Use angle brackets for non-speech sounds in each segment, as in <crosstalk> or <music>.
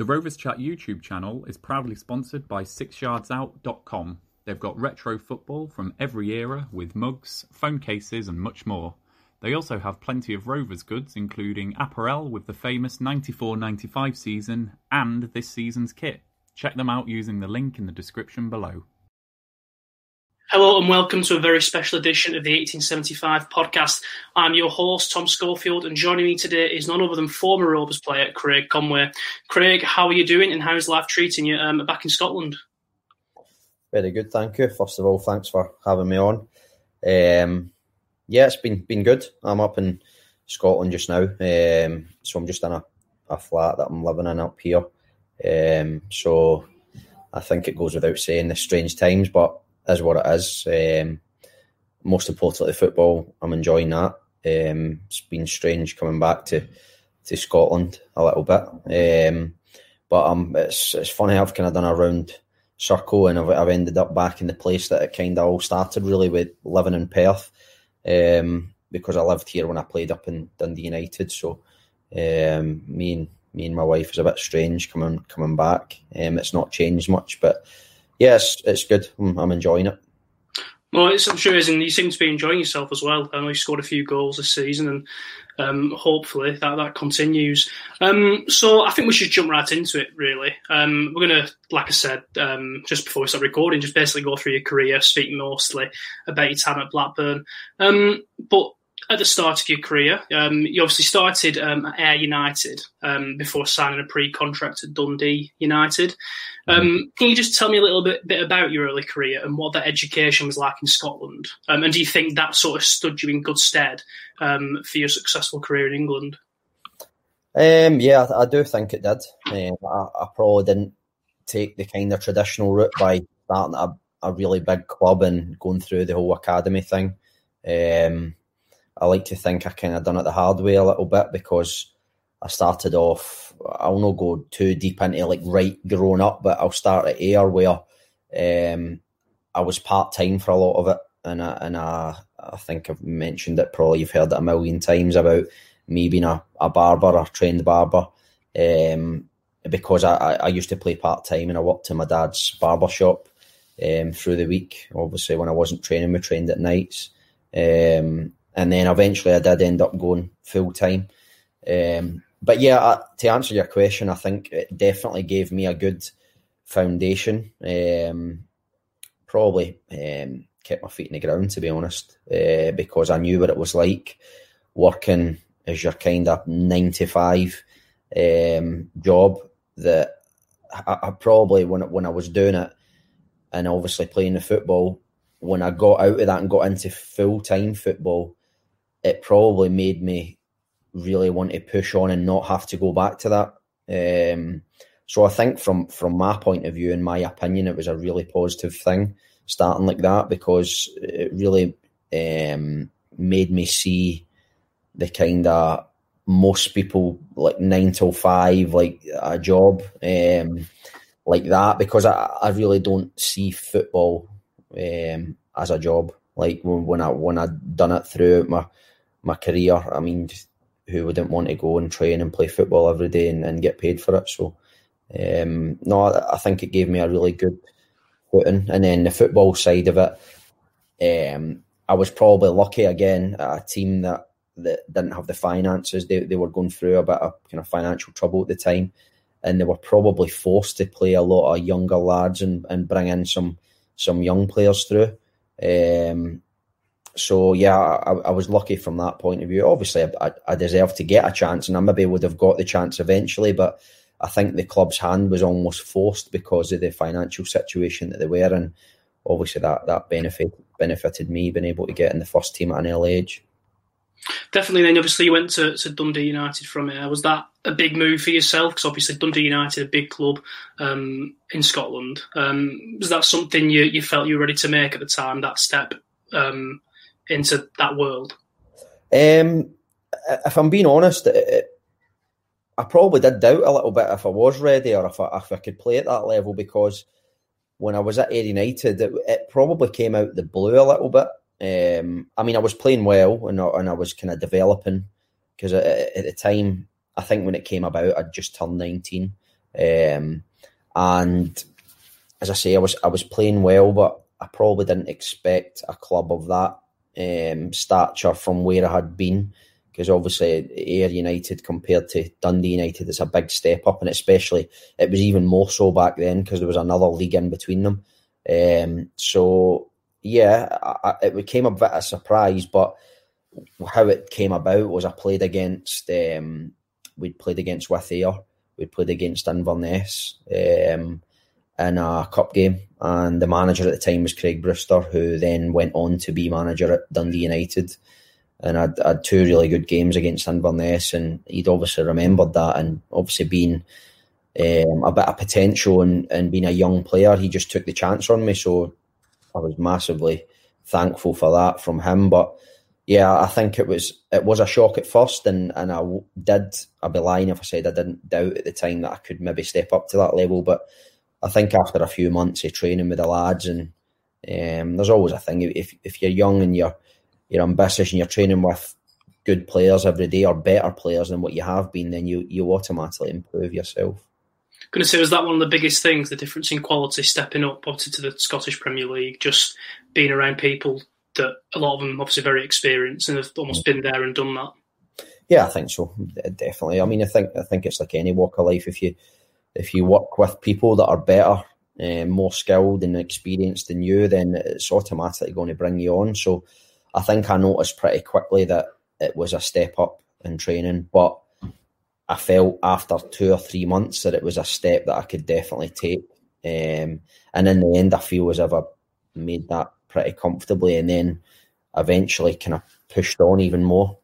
The Rovers Chat YouTube channel is proudly sponsored by sixyardsout.com. They've got retro football from every era with mugs, phone cases, and much more. They also have plenty of Rovers goods, including apparel with the famous 94 95 season and this season's kit. Check them out using the link in the description below. Hello and welcome to a very special edition of the 1875 podcast. I'm your host, Tom Schofield, and joining me today is none other than former Rovers player Craig Conway. Craig, how are you doing and how's life treating you um, back in Scotland? Very good, thank you. First of all, thanks for having me on. Um, yeah, it's been been good. I'm up in Scotland just now, um, so I'm just in a, a flat that I'm living in up here. Um, so I think it goes without saying the strange times, but is what it is. Um, most importantly, football. I'm enjoying that. Um, it's been strange coming back to to Scotland a little bit, um, but um, it's it's funny. I've kind of done a round circle, and I've, I've ended up back in the place that it kind of all started really with living in Perth, um, because I lived here when I played up in Dundee United. So um, me and me and my wife is a bit strange coming coming back. Um, it's not changed much, but yes, it's good. I'm, enjoying it. Well, I'm sure is, and you seem to be enjoying yourself as well. I know you scored a few goals this season, and um, hopefully that that continues. Um, so I think we should jump right into it. Really, um, we're gonna, like I said, um, just before we start recording, just basically go through your career, speak mostly about your time at Blackburn. Um, but at the start of your career, um, you obviously started um, at Ayr United um, before signing a pre-contract at Dundee United. Um, can you just tell me a little bit, bit about your early career and what that education was like in Scotland? Um, and do you think that sort of stood you in good stead um, for your successful career in England? yeah, I, do think it did. I, I, probably didn't take the kind of traditional route by starting a, a really big club and going through the whole academy thing. Um, I like to think I kind of done it the hard way a little bit because I started off. I'll not go too deep into like right growing up, but I'll start at Ayr where um, I was part time for a lot of it, and I, and I, I think I've mentioned it. Probably you've heard it a million times about me being a, a barber, a trained barber, um, because I, I used to play part time and I worked in my dad's barber shop um, through the week. Obviously, when I wasn't training, we trained at nights. Um, and then eventually I did end up going full time. Um, but yeah, uh, to answer your question, I think it definitely gave me a good foundation. Um, probably um, kept my feet in the ground, to be honest, uh, because I knew what it was like working as your kind of nine to five um, job. That I, I probably when when I was doing it, and obviously playing the football, when I got out of that and got into full time football, it probably made me really want to push on and not have to go back to that. Um, so I think from from my point of view, in my opinion, it was a really positive thing starting like that because it really um, made me see the kind of most people like nine till five, like a job um, like that because I, I really don't see football um, as a job. Like when, when I when I done it through my my career. I mean, who wouldn't want to go and train and play football every day and, and get paid for it? So, um, no, I, I, think it gave me a really good footing. And then the football side of it, um, I was probably lucky again a team that, that didn't have the finances. They, they were going through a bit of kind of financial trouble at the time. And they were probably forced to play a lot of younger lads and, and bring in some some young players through. Um, so yeah, I, I, was lucky from that point of view. Obviously, I, I deserved to get a chance, and I maybe would have got the chance eventually. But I think the club's hand was almost forced because of the financial situation that they were in. Obviously, that that benefit benefited me being able to get in the first team at an early age. Definitely. Then obviously you went to, to Dundee United from here. Was that a big move for yourself? Because obviously Dundee United, a big club um, in Scotland. Um, was that something you, you felt you were ready to make at the time? That step um, into that world. Um, if I'm being honest, it, I probably did doubt a little bit if I was ready or if I, if I could play at that level because when I was at Ayr United, it, it probably came out the blue a little bit. Um, I mean, I was playing well and, and I was kind of developing because at, at, the time, I think when it came about, I'd just turned 19. Um, and as I say, I was I was playing well, but I probably didn't expect a club of that um, stature from where I had been. Because obviously, Ayr United compared to Dundee United is a big step up, and especially it was even more so back then because there was another league in between them. Um, so yeah, I, it became a bit of a surprise, but how it came about was I played against um, we'd played against with Ayr, we'd played against Inverness um, in a cup game, and the manager at the time was Craig Brewster, who then went on to be manager at Dundee United. And I'd, I'd two really good games against Inverness, and he'd obviously remembered that, and obviously being um, a bit of potential and, and being a young player, he just took the chance on me. So I was massively thankful for that from him. But yeah, I think it was it was a shock at first, and and I did I'd be lying if I said I didn't doubt at the time that I could maybe step up to that level. But I think after a few months of training with the lads, and um, there's always a thing if if you're young and you're you're ambitious and you're training with good players every day or better players than what you have been, then you you automatically improve yourself going to say, was that one of the biggest things, the difference in quality stepping up obviously to the Scottish Premier League, just being around people that a lot of them obviously very experienced and have almost been there and done that? Yeah, I think so. Definitely. I mean, I think I think it's like any walk of life. If you if you work with people that are better, uh, more skilled and experienced than you, then it's automatically going to bring you on. So, I think I noticed pretty quickly that it was a step up in training, but I felt after two or three months that it was a step that I could definitely take. Um, and in the end, I feel as if I made that pretty comfortably and then eventually kind of pushed on even more.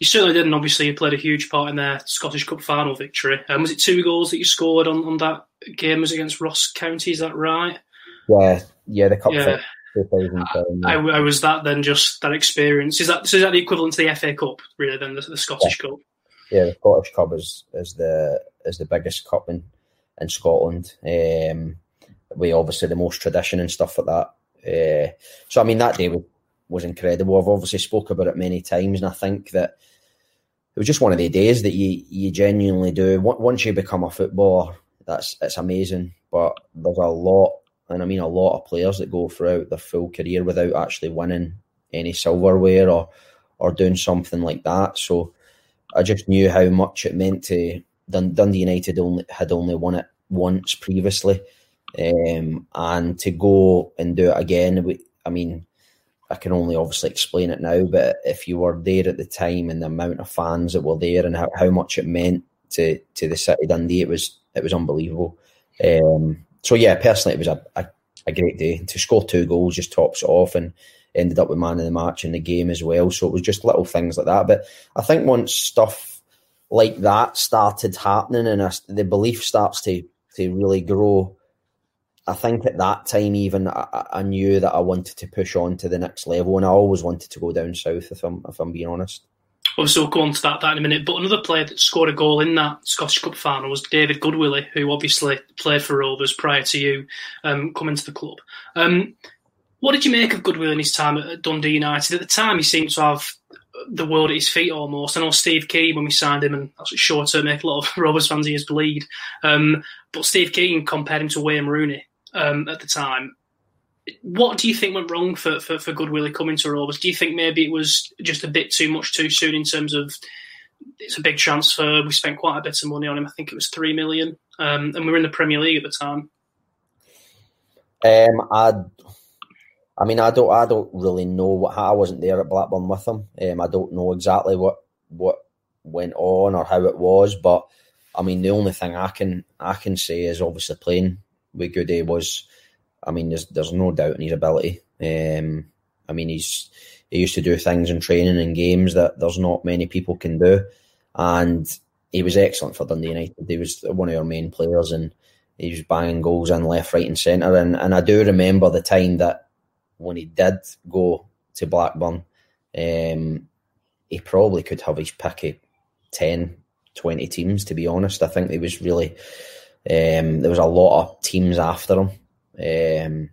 You certainly did, and obviously you played a huge part in their Scottish Cup final victory. Um, was it two goals that you scored on, on that game? Was against Ross County? Is that right? Yeah, yeah, the cup. Yeah. I, I, was that then just that experience. Is that so? Is that the equivalent to the FA Cup, really? Then the, the Scottish yeah. Cup yeah, the Scottish Cup is is the is the biggest cup in in Scotland. Um, we obviously the most tradition and stuff like that. Uh, so I mean that day was, was incredible. I've obviously spoke about it many times, and I think that it was just one of the days that you you genuinely do. Once you become a footballer, that's it's amazing. But there's a lot, and I mean a lot of players that go throughout their full career without actually winning any silverware or or doing something like that. So I just knew how much it meant to Dundee United. Only had only won it once previously, um, and to go and do it again. We, I mean, I can only obviously explain it now, but if you were there at the time and the amount of fans that were there and how, how much it meant to to the city Dundee, it was it was unbelievable. Um, so yeah, personally, it was a, a, a great day to score two goals, just tops off and ended up with man of the match in the game as well. So it was just little things like that. But I think once stuff like that started happening and the belief starts to to really grow, I think at that time even I, I, knew that I wanted to push on to the next level, and I always wanted to go down south. If I'm if I'm being honest. Obviously, we'll go on to that, that in a minute. But another player that scored a goal in that Scottish Cup final was David Goodwillie, who obviously played for Rovers prior to you um, coming to the club. Um, what did you make of Goodwillie in his time at Dundee United? At the time, he seemed to have the world at his feet almost. I know Steve Kean, when we signed him, and that's sure to make a lot of <laughs> Rovers fans' ears bleed. Um, but Steve Kean compared him to Wayne Rooney um, at the time. What do you think went wrong for, for, for Goodwillie coming to Rovers? Do you think maybe it was just a bit too much too soon in terms of it's a big transfer? We spent quite a bit of money on him. I think it was three million, um, and we were in the Premier League at the time. Um, I I mean, I don't, I don't really know what. I wasn't there at Blackburn with him. Um, I don't know exactly what what went on or how it was, but I mean, the only thing I can I can say is obviously playing with Goody was. I mean, there's there's no doubt in his ability. Um, I mean, he's he used to do things in training and games that there's not many people can do, and he was excellent for Dundee United. He was one of our main players, and he was banging goals in left, right, and centre. And and I do remember the time that when he did go to Blackburn, um, he probably could have his pick of 10, 20 teams. To be honest, I think he was really um, there was a lot of teams after him, um,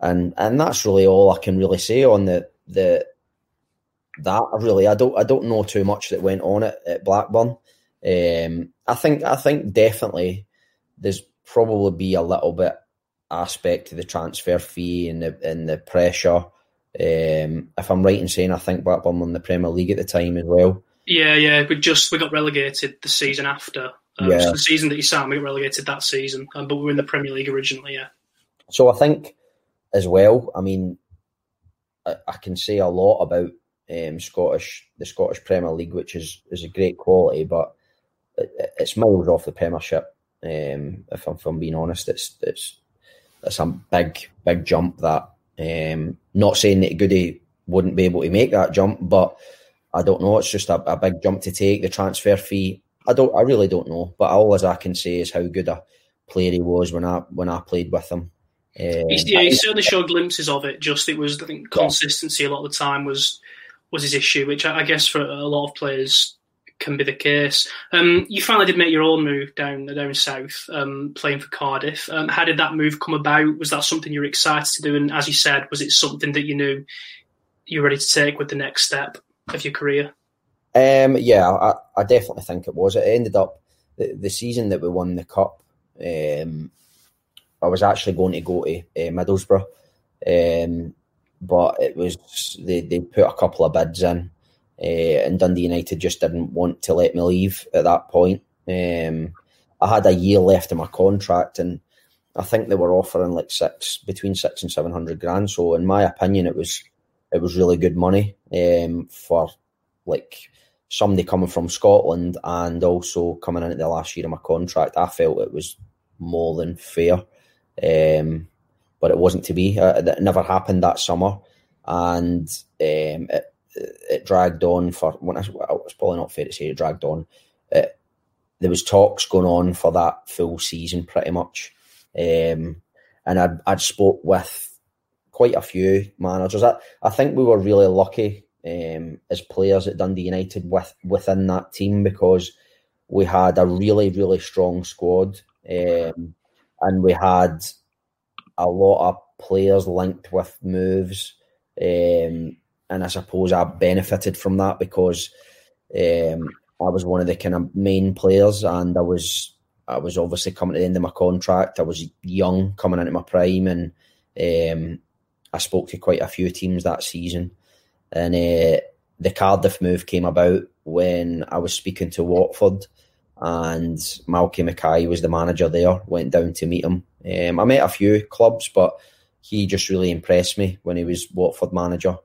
and and that's really all I can really say on the the that. Really, I don't I don't know too much that went on at, at Blackburn. Um, I think I think definitely there's probably be a little bit aspect to the transfer fee and the and the pressure. Um, if I'm right in saying, I think Blackburn won the Premier League at the time as well. Yeah, yeah, we just we got relegated the season after. Um, yeah. The season that he signed, we got relegated that season, um, but we were in the Premier League originally. Yeah. So I think as well. I mean, I, I can say a lot about um, Scottish the Scottish Premier League, which is is a great quality, but it, it's miles off the Premiership. Um, if, I'm, if I'm being honest, it's it's it's a big big jump. That um, not saying that Goody wouldn't be able to make that jump, but I don't know. It's just a, a big jump to take. The transfer fee, I don't, I really don't know. But all as I can say is how good a player he was when I when I played with him. Um, yeah, he certainly showed glimpses of it. Just it was, I think, consistency a lot of the time was was his issue, which I, I guess for a lot of players can be the case. Um, you finally did make your own move down down south, um, playing for Cardiff. Um, how did that move come about? Was that something you were excited to do? And as you said, was it something that you knew you were ready to take with the next step of your career? Um, yeah, I, I, definitely think it was. It ended up the, the season that we won the cup. Um, I was actually going to go to uh, Middlesbrough, um, but it was they, they put a couple of bids in uh, and Dundee United just didn't want to let me leave at that point. Um, I had a year left in my contract, and I think they were offering like six between six and seven hundred grand. So, in my opinion, it was it was really good money um, for like somebody coming from Scotland and also coming into the last year of my contract. I felt it was more than fair, um, but it wasn't to be. Uh, it never happened that summer, and um, it, it dragged on for when I, it's probably not fair to say it dragged on. It, there was talks going on for that full season pretty much, um, and I'd, I'd spoke with quite a few managers. I, I think we were really lucky um, as players at Dundee United with within that team because we had a really really strong squad, um, and we had a lot of players linked with moves. Um, and I suppose I benefited from that because um, I was one of the kind of main players, and I was I was obviously coming to the end of my contract. I was young, coming into my prime, and um, I spoke to quite a few teams that season. And uh, the Cardiff move came about when I was speaking to Watford, and Malky Mackay was the manager there. Went down to meet him. Um, I met a few clubs, but he just really impressed me when he was Watford manager.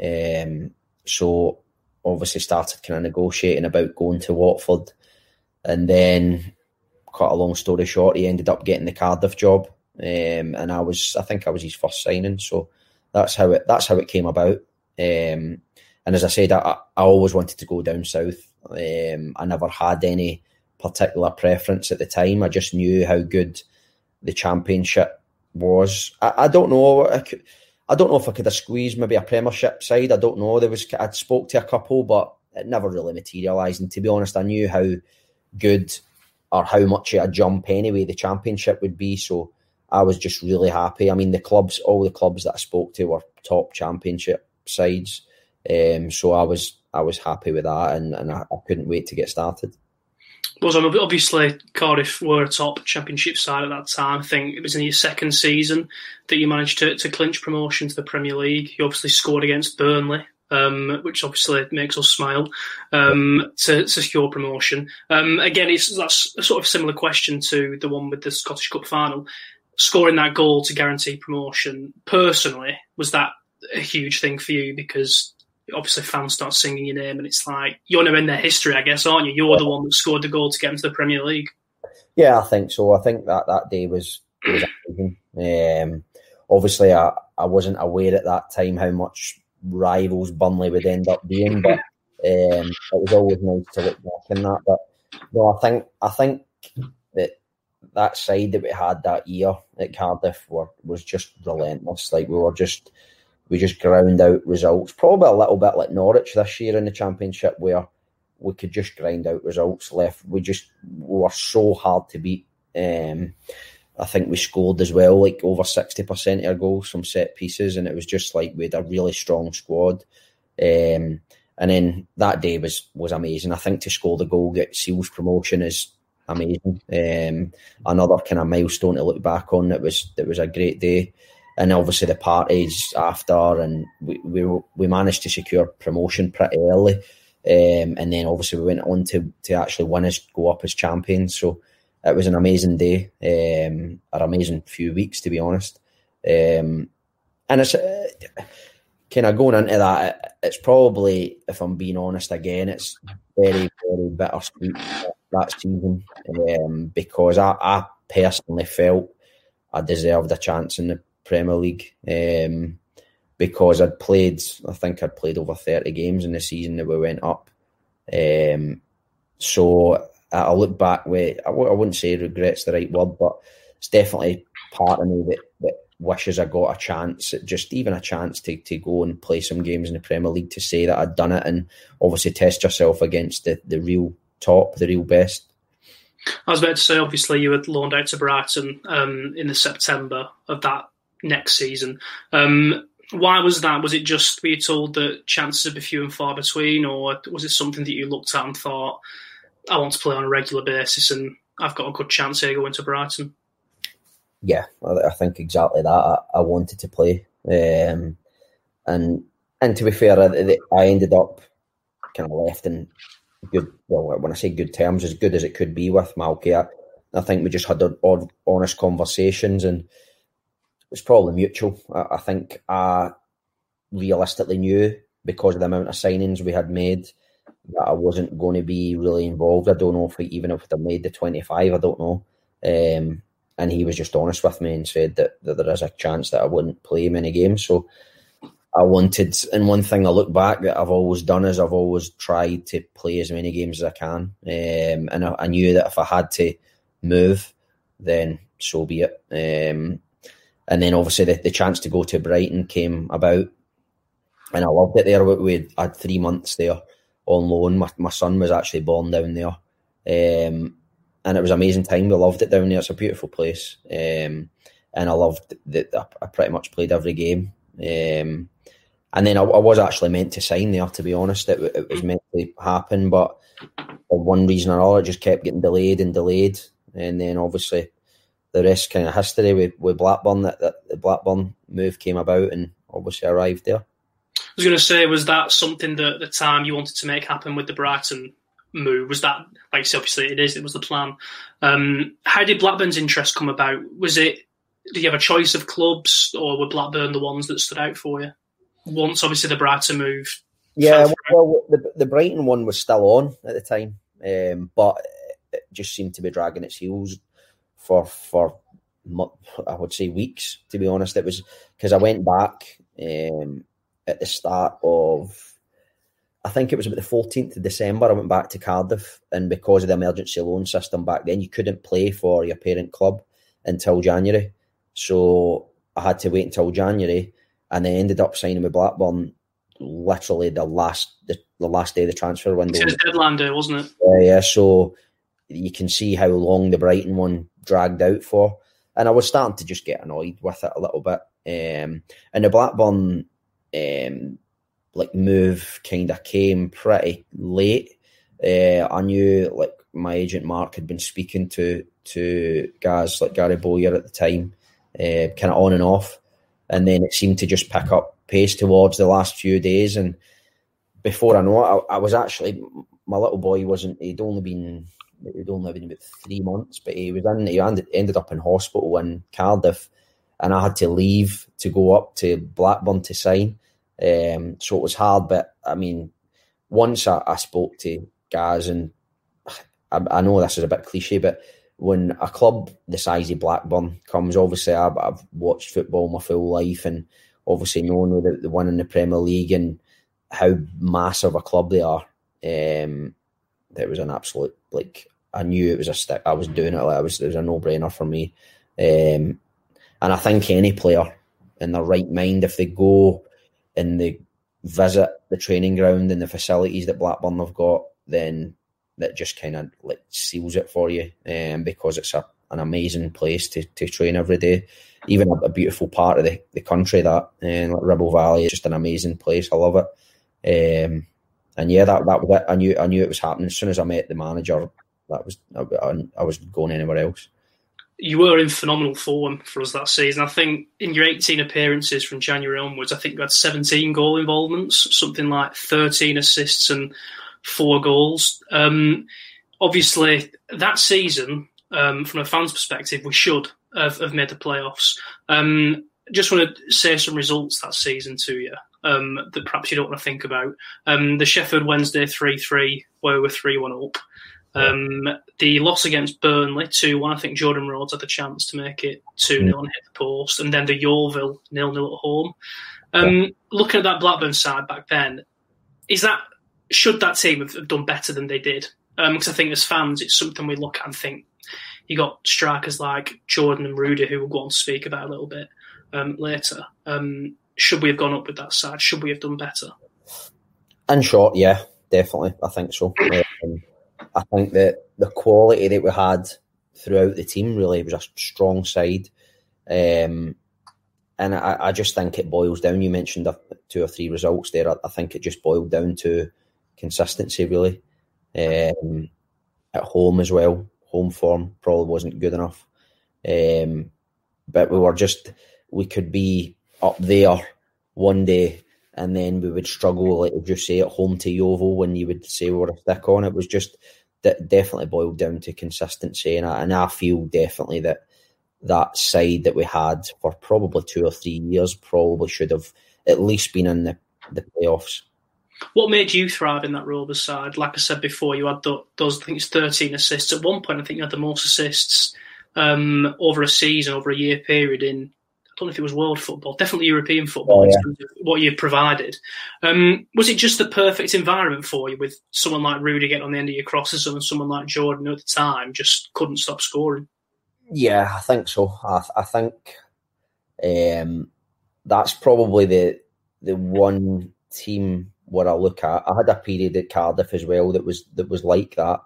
Um, so obviously started kind of negotiating about going to Watford, and then cut a long story short, he ended up getting the Cardiff job, um, and I was I think I was his first signing. So that's how it that's how it came about. Um, and as I said, I, I always wanted to go down south. Um, I never had any particular preference at the time. I just knew how good the championship was. I, I don't know. I could, I don't know if I could have squeezed maybe a Premiership side. I don't know. There was I spoke to a couple, but it never really materialised. And to be honest, I knew how good or how much a jump anyway the Championship would be. So I was just really happy. I mean, the clubs, all the clubs that I spoke to were top Championship sides. Um, so I was I was happy with that, and, and I, I couldn't wait to get started was obviously Cardiff were a top championship side at that time. I think it was in your second season that you managed to, to clinch promotion to the Premier League. You obviously scored against Burnley, um, which obviously makes us smile um, to, to, secure promotion. Um, again, it's that's a sort of similar question to the one with the Scottish Cup final. Scoring that goal to guarantee promotion, personally, was that a huge thing for you because obviously fans start singing your name, and it's like you're now in their history, I guess, aren't you? You're the one that scored the goal to get into the Premier League. Yeah, I think so. I think that that day was, was amazing. Um, obviously, I I wasn't aware at that time how much rivals Burnley would end up being, but <laughs> um, it was always nice to look back in that. But no, I think I think that that side that we had that year at Cardiff were, was just relentless. Like we were just we just ground out results. Probably a little bit like Norwich this year in the Championship, where we could just grind out results. Left, we just we were so hard to beat. Um, I think we scored as well, like over sixty percent of our goals from set pieces, and it was just like we had a really strong squad. Um, and then that day was was amazing. I think to score the goal, get Seals promotion is amazing. Um, another kind of milestone to look back on. It was it was a great day, and obviously the parties after, and we we, we managed to secure promotion pretty early, um, and then obviously we went on to to actually win us go up as champions. So it was an amazing day, um, an amazing few weeks to be honest, um, and it's. Uh, kind of going into that, it's probably, if I'm being honest again, it's very, very bittersweet that season um, because I, I, personally felt I deserved a chance in the Premier League um, because I'd played, I think I'd played over 30 games in the season that we went up. Um, so I look back with, I w- I wouldn't say regrets the right word, but it's definitely part of me that, that wishes I got a chance, just even a chance to, to go and play some games in the Premier League to say that I'd done it and obviously test yourself against the, the real top, the real best. I was about to say, obviously, you had loaned out to Brighton um, in the September of that next season. Um, why was that? Was it just were told that chances would be few and far between, or was it something that you looked at and thought, I want to play on a regular basis and I've got a good chance here going to Brighton? Yeah, I, think exactly that. I, wanted to play, um, and and to be fair, I, I ended up kind of left in good. Well, when I say good terms, as good as it could be with Malky. I, I think we just had odd, honest conversations, and was probably mutual. I, I think I realistically knew because of the amount of signings we had made that I wasn't going to be really involved. I don't know if we, even if I'd made the twenty five, I don't know. Um, and he was just honest with me and said that, that there is a chance that I wouldn't play many games. So I wanted, and one thing I look back that I've always done is I've always tried to play as many games as I can. Um, and I, I, knew that if I had to move, then so be it. Um, and then obviously the, the, chance to go to Brighton came about, and I loved it there. We had three months there on loan. My, my son was actually born down there. Um, and it was an amazing time. We loved it down there. It's a beautiful place. Um, and I loved that I pretty much played every game. Um, and then I, I, was actually meant to sign there. To be honest, it, it, was meant to happen, but for one reason or another, it just kept getting delayed and delayed. And then obviously, the rest kind of history with, with Blackburn. That, that the Blackburn move came about, and obviously arrived there. I was going to say, was that something that at the time you wanted to make happen with the Brighton move? Was that, like you obviously it is, it was the plan. Um, how did Blackburn's interest come about? Was it, did you have a choice of clubs, or were Blackburn the ones that stood out for you? once obviously the Brighton move. Yeah, well, the the Brighton one was still on at the time, um, but it just seemed to be dragging its heels for for I would say weeks. To be honest, it was because I went back um, at the start of. I think it was about the 14th of December. I went back to Cardiff, and because of the emergency loan system back then, you couldn't play for your parent club until January. So I had to wait until January and they ended up signing with Blackburn literally the last the, the last day of the transfer window. It was deadline day, wasn't it? Yeah, yeah. So you can see how long the Brighton one dragged out for, and I was starting to just get annoyed with it a little bit. Um, and the Blackburn um, like move kind of came pretty late. Uh, I knew like my agent Mark had been speaking to to guys like Gary Bowyer at the time, uh, kind of on and off and then it seemed to just pick up pace towards the last few days. And before I know it, I, I was actually my little boy wasn't. He'd only been he'd only been about three months, but he was in. He ended up in hospital in Cardiff, and I had to leave to go up to Blackburn to sign. Um, so it was hard, but I mean, once I, I spoke to guys, and I, I know this is a bit cliche, but when a club the size of Blackburn comes, obviously I've, I've, watched football my full life, and obviously knowing the, the one in the Premier League and how massive a club they are, um, it was an absolute like I knew it was a stick. I was doing it. Like, it was it was a no brainer for me. Um, and I think any player in their right mind, if they go and they visit the training ground and the facilities that Blackburn have got, then that just kind of like seals it for you. Um, because it's a, an amazing place to, to train every day. Even a, beautiful part of the, the country that and like Ribble Valley is just an amazing place. I love it. Um, and yeah, that that. I knew I knew it was happening as soon as I met the manager. That was I, I was going anywhere else you were in phenomenal form for us that season. I think in your 18 appearances from January onwards, I think you had 17 goal involvements, something like 13 assists and four goals. Um, obviously, that season, um, from a fan's perspective, we should have, have made the playoffs. Um, just want to say some results that season to you um, that perhaps you don't want to think about. Um, the Sheffield Wednesday 3 3, where we were 3 1 up. Um, the loss against Burnley, 2 1, I think Jordan Rhodes had the chance to make it 2 0 mm. and hit the post. And then the Yeovil 0 0 at home. Um, yeah. Looking at that Blackburn side back then, is that should that team have, have done better than they did? Because um, I think as fans, it's something we look at and think you got strikers like Jordan and Rudy, who we'll go on to speak about a little bit um, later. Should we have gone up with that side? Should we have done better? In short, yeah, definitely. I think so. Um, I think that the quality that we had throughout the team really was a strong side. Um, and I, I, just think it boils down. You mentioned two or three results there. I, I think it just boiled down to consistency, really. Um, at home as well, home form probably wasn't good enough. Um, but we were just, we could be up there one day and then we would struggle, like you say, at home to Yeovil when you would say we were a stick on. It was just that definitely boiled down to consistency, and I, and I feel definitely that that side that we had for probably two or three years probably should have at least been in the, the playoffs. What made you thrive in that Rovers side? Like I said before, you had those, I think it's 13 assists. At one point, I think you had the most assists um, over a season, over a year period in don't know if it was world football, definitely European football oh, yeah. in terms of what you provided. Um, was it just the perfect environment for you with someone like Rudy getting on the end of your crosses and someone like Jordan at the time just couldn't stop scoring? Yeah, I think so. I, I think um, that's probably the the one team where I look at. I had a period at Cardiff as well that was that was like that.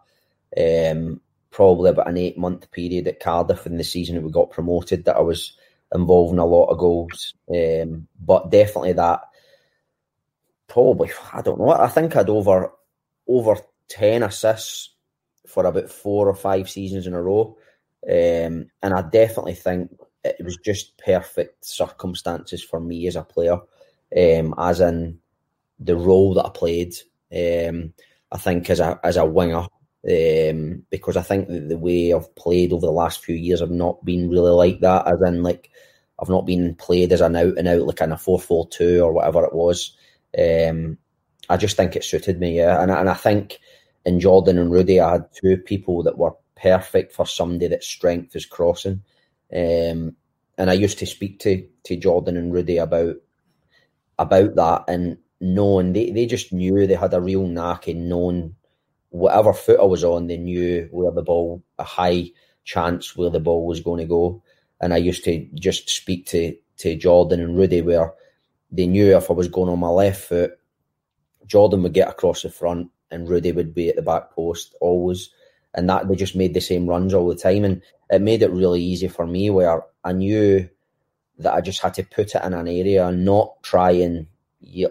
Um, probably about an eight month period at Cardiff in the season that we got promoted that I was involving a lot of goals. Um, but definitely that probably I don't know. I think I'd over over ten assists for about four or five seasons in a row, um, and I definitely think it was just perfect circumstances for me as a player, um, as in the role that I played. Um, I think as a as a winger, um, because I think that the way I've played over the last few years have not been really like that. As in, like I've not been played as an out and out like in a four four two or whatever it was. Um, I just think it suited me, yeah. And and I think in Jordan and Rudy, I had two people that were perfect for somebody that strength is crossing. Um, and I used to speak to to Jordan and Rudy about about that and knowing they, they just knew they had a real knack in knowing whatever foot I was on, they knew where the ball, a high chance where the ball was going to go. And I used to just speak to, to Jordan and Rudy where they knew if I was going on my left foot, Jordan would get across the front and Rudy would be at the back post always. And that they just made the same runs all the time. And it made it really easy for me where I knew that I just had to put it in an area and not try and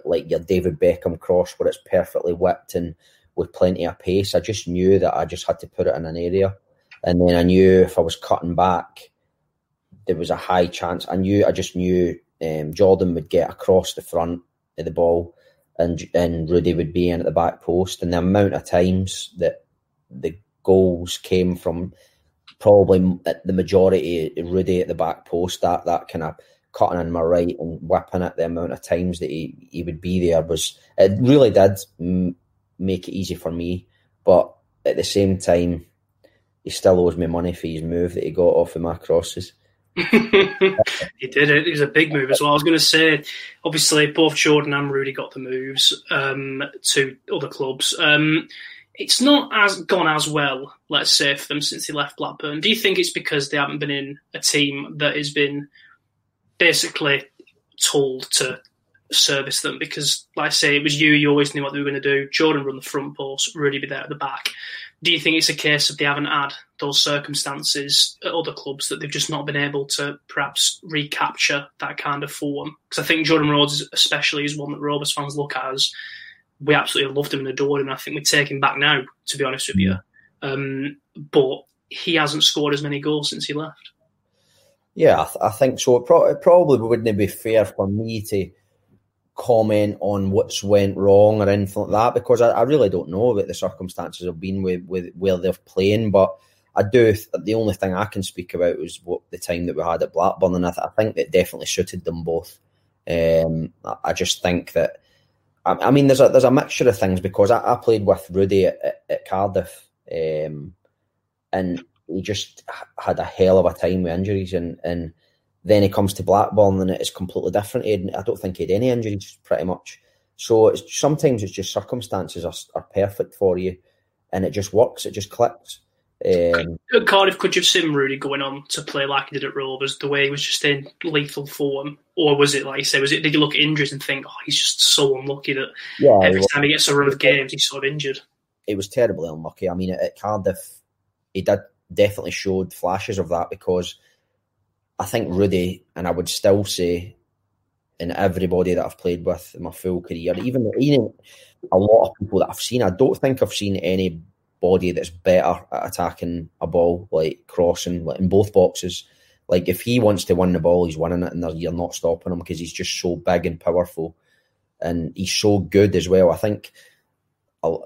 like your David Beckham cross where it's perfectly whipped and with plenty of pace. I just knew that I just had to put it in an area. And then I knew if I was cutting back, there was a high chance. I knew, I just knew um, Jordan would get across the front of the ball and and Rudy would be in at the back post. And the amount of times that the goals came from probably the majority Rudy at the back post, that, that kind of cutting in my right and whipping it, the amount of times that he, he would be there was, it really did make it easy for me. But at the same time, he still owes me money for his move that he got off of my crosses. <laughs> he did it. It was a big move as well. I was going to say, obviously, both Jordan and Rudy got the moves um, to other clubs. Um, it's not as gone as well, let's say, for them since they left Blackburn. Do you think it's because they haven't been in a team that has been basically told to service them? Because, like I say, it was you. You always knew what they were going to do. Jordan run the front post, Rudy be there at the back do you think it's a case of they haven't had those circumstances at other clubs that they've just not been able to perhaps recapture that kind of form? Because I think Jordan Rhodes, especially, is one that Rovers fans look at as we absolutely loved him and adored him. I think we take him back now, to be honest with you. Um, but he hasn't scored as many goals since he left. Yeah, I, th- I think so. It, pro- it probably wouldn't be fair for me to comment on what's went wrong or anything like that because I, I really don't know what the circumstances have been with, with where they're playing. But I do. The only thing I can speak about is what the time that we had at Blackburn, and I, th- I think that definitely suited them both. Um, I, I, just think that. I, I, mean, there's a there's a mixture of things because I, played with Rudy at, at, at Cardiff, um, and he just had a hell of a time with injuries, and and then he comes to Blackburn and it is completely different. Had, I don't think he had any injuries pretty much. So it's, sometimes it's just circumstances are, are perfect for you and it just works, it just clicks. Um, at Cardiff, could you have seen Rudy going on to play like he did at Rovers, the way he was just in lethal form? Or was it, like you say, was it, did you look at injuries and think, oh, he's just so unlucky that yeah, every time he gets a run of games, he's sort of injured? It was terribly unlucky. I mean, at, at Cardiff, he did definitely showed flashes of that because – I think Rudy, and I would still say, in everybody that I've played with in my full career, even even a lot of people that I've seen, I don't think I've seen anybody that's better at attacking a ball, like crossing, like in both boxes. Like if he wants to win the ball, he's winning it, and you're not stopping him because he's just so big and powerful, and he's so good as well. I think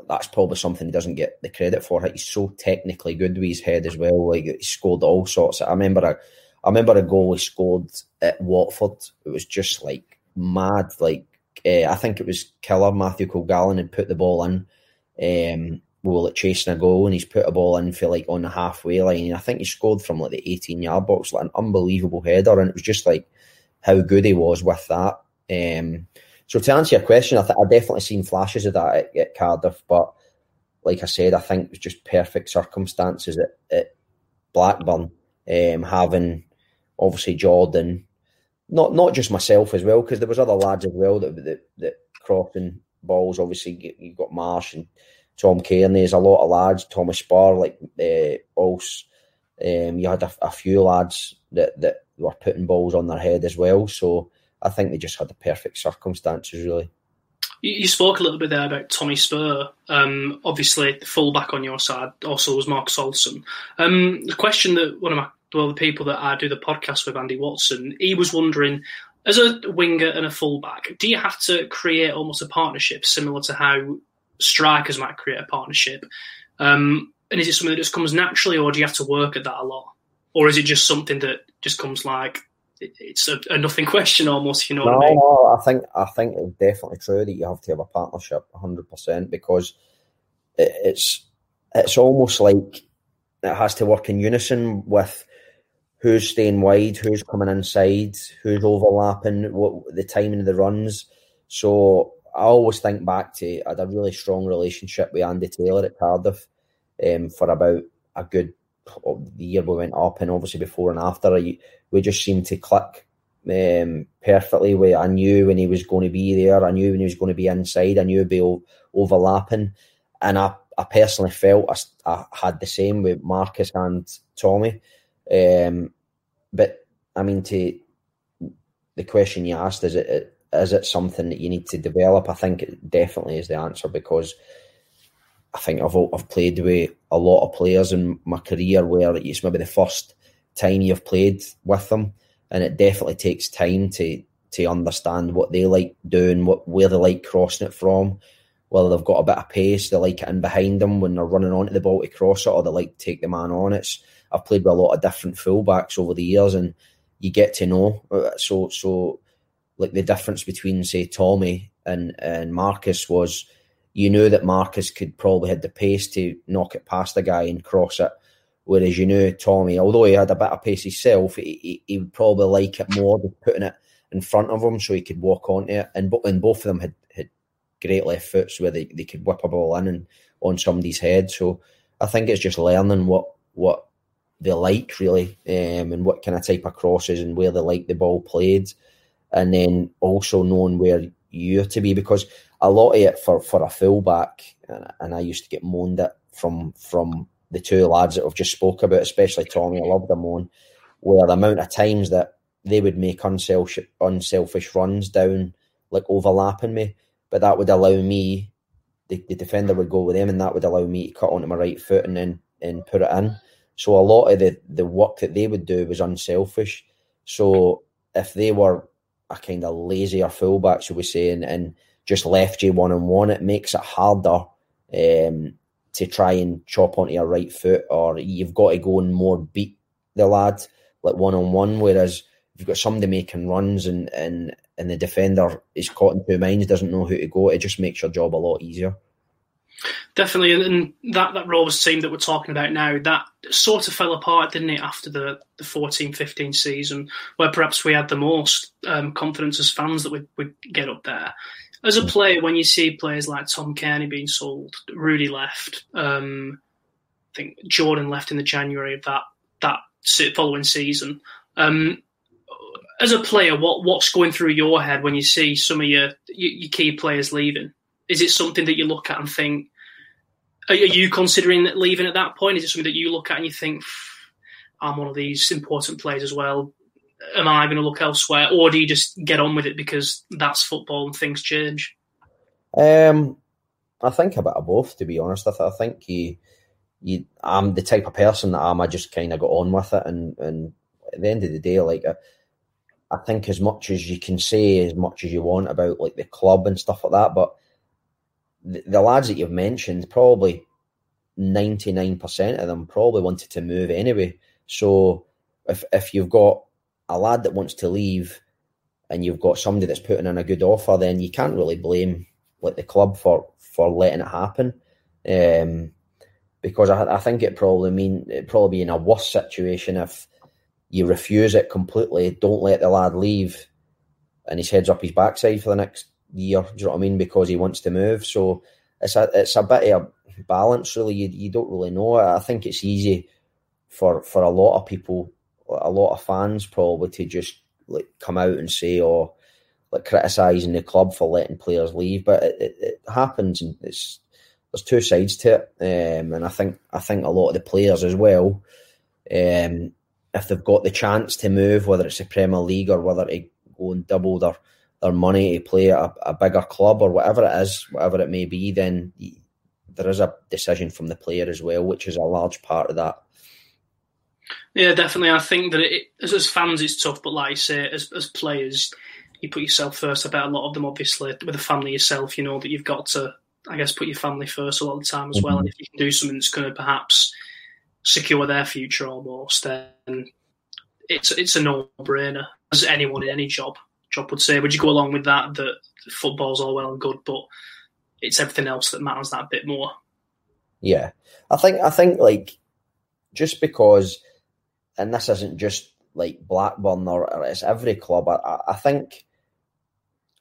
that's probably something he doesn't get the credit for. He's so technically good with his head as well. Like he scored all sorts. I remember a I remember a goal he scored at Watford. It was just like mad. Like uh, I think it was killer Matthew Colgallen had put the ball in. Um, we were like chasing a goal, and he's put a ball in for like on the halfway line. I think he scored from like the 18 yard box, like an unbelievable header. And it was just like how good he was with that. Um, so to answer your question, I th- I definitely seen flashes of that at, at, Cardiff, but like I said, I think it was just perfect circumstances at, at Blackburn, um, having obviously Jordan, not not just myself as well, because there was other lads as well that that, that crossing balls. Obviously, you've got Marsh and Tom Cairney. There's a lot of lads. Thomas Spurr, like uh, also, um, you had a, a, few lads that that were putting balls on their head as well. So I think they just had the perfect circumstances, really. You spoke a little bit there about Tommy Spurr. Um, obviously, the fullback on your side also was Marcus Olsson. Um, the question that one of my well, the people that I do the podcast with, Andy Watson, he was wondering, as a winger and a fullback, do you have to create almost a partnership similar to how strikers might create a partnership? Um, and is it something that just comes naturally, or do you have to work at that a lot, or is it just something that just comes like it's a, a nothing <laughs> question almost? You know? No, I mean? no. I think I think it's definitely true that you have to have a partnership, hundred percent, because it, it's it's almost like it has to work in unison with who's staying wide, who's coming inside, who's overlapping, what the timing of the runs. So I always think back to I had a really strong relationship with Andy Taylor at Cardiff um, for about a good the year we went up, and obviously before and after, we just seemed to click um, perfectly. We, I knew when he was going to be there, I knew when he was going to be inside, I knew it'd be overlapping, and I, I personally felt I, I had the same with Marcus and Tommy. Um, but I mean, to the question you asked, is it is it something that you need to develop? I think it definitely is the answer because I think I've I've played with a lot of players in my career where it's maybe the first time you've played with them, and it definitely takes time to to understand what they like doing, what where they like crossing it from, whether they've got a bit of pace, they like it in behind them when they're running onto the ball to cross it, or they like to take the man on. It's I've played with a lot of different fullbacks over the years, and you get to know. Uh, so, so like the difference between say Tommy and and Marcus was, you knew that Marcus could probably had the pace to knock it past the guy and cross it, Whereas you know Tommy, although he had a bit of pace himself, he, he, he would probably like it more than putting it in front of him so he could walk onto it. And, and both of them had, had great left foots where they, they could whip a ball in and on somebody's head. So I think it's just learning what what they like really, um, and what kind of type of crosses and where they like the ball played, and then also knowing where you're to be because a lot of it for, for a fullback, and, and I used to get moaned at from from the two lads that I've just spoke about, especially Tommy. I love them on where the amount of times that they would make unselfish unselfish runs down like overlapping me, but that would allow me the, the defender would go with them, and that would allow me to cut onto my right foot and then and put it in. So a lot of the the work that they would do was unselfish. So if they were a kind of lazier fullback, should we say, and, and just left you one on one, it makes it harder um, to try and chop onto your right foot, or you've got to go and more beat the lad like one on one. Whereas if you've got somebody making runs and and and the defender is caught in two minds, doesn't know who to go, it just makes your job a lot easier. Definitely, and that that Rovers team that we're talking about now, that sort of fell apart, didn't it, after the the 14-15 season, where perhaps we had the most um, confidence as fans that we'd, we'd get up there. As a player, when you see players like Tom Cairney being sold, Rudy left, um, I think Jordan left in the January of that that following season. Um, as a player, what what's going through your head when you see some of your your key players leaving? Is it something that you look at and think? Are you considering leaving at that point? Is it something that you look at and you think, I'm one of these important players as well? Am I going to look elsewhere, or do you just get on with it because that's football and things change? Um, I think a bit of both. To be honest, I, th- I think you, you, I'm the type of person that I'm. I just kind of got on with it, and and at the end of the day, like. I, I think as much as you can say as much as you want about like the club and stuff like that, but the, lads that you've mentioned, probably ninety nine percent of them probably wanted to move anyway. So if if you've got a lad that wants to leave and you've got somebody that's putting in a good offer, then you can't really blame like the club for for letting it happen. Um, because I, I think it probably mean it probably be in a worse situation if you refuse it completely, don't let the lad leave, and his head's up his backside for the next year. Do you know what I mean? Because he wants to move. So it's a it's a bit of a balance, really. You, you don't really know. I think it's easy for for a lot of people, a lot of fans, probably to just like come out and say, "Oh, like criticising the club for letting players leave," but it, it, it happens, and it's there's two sides to it, um, and I think I think a lot of the players as well. Um, if they've got the chance to move, whether it's the Premier League or whether to go and double their, their money to play at a, a bigger club or whatever it is, whatever it may be, then there is a decision from the player as well, which is a large part of that. Yeah, definitely. I think that it, as, as fans, it's tough, but like I say, as, as players, you put yourself first. I bet a lot of them, obviously, with a family yourself, you know that you've got to, I guess, put your family first a lot of the time as mm-hmm. well. And if you can do something that's going to perhaps secure their future almost, then it's it's a no brainer. As anyone in any job job would say, would you go along with that? That football's all well and good, but it's everything else that matters that bit more. Yeah, I think I think like just because, and this isn't just like Blackburn or, or it's every club. I, I think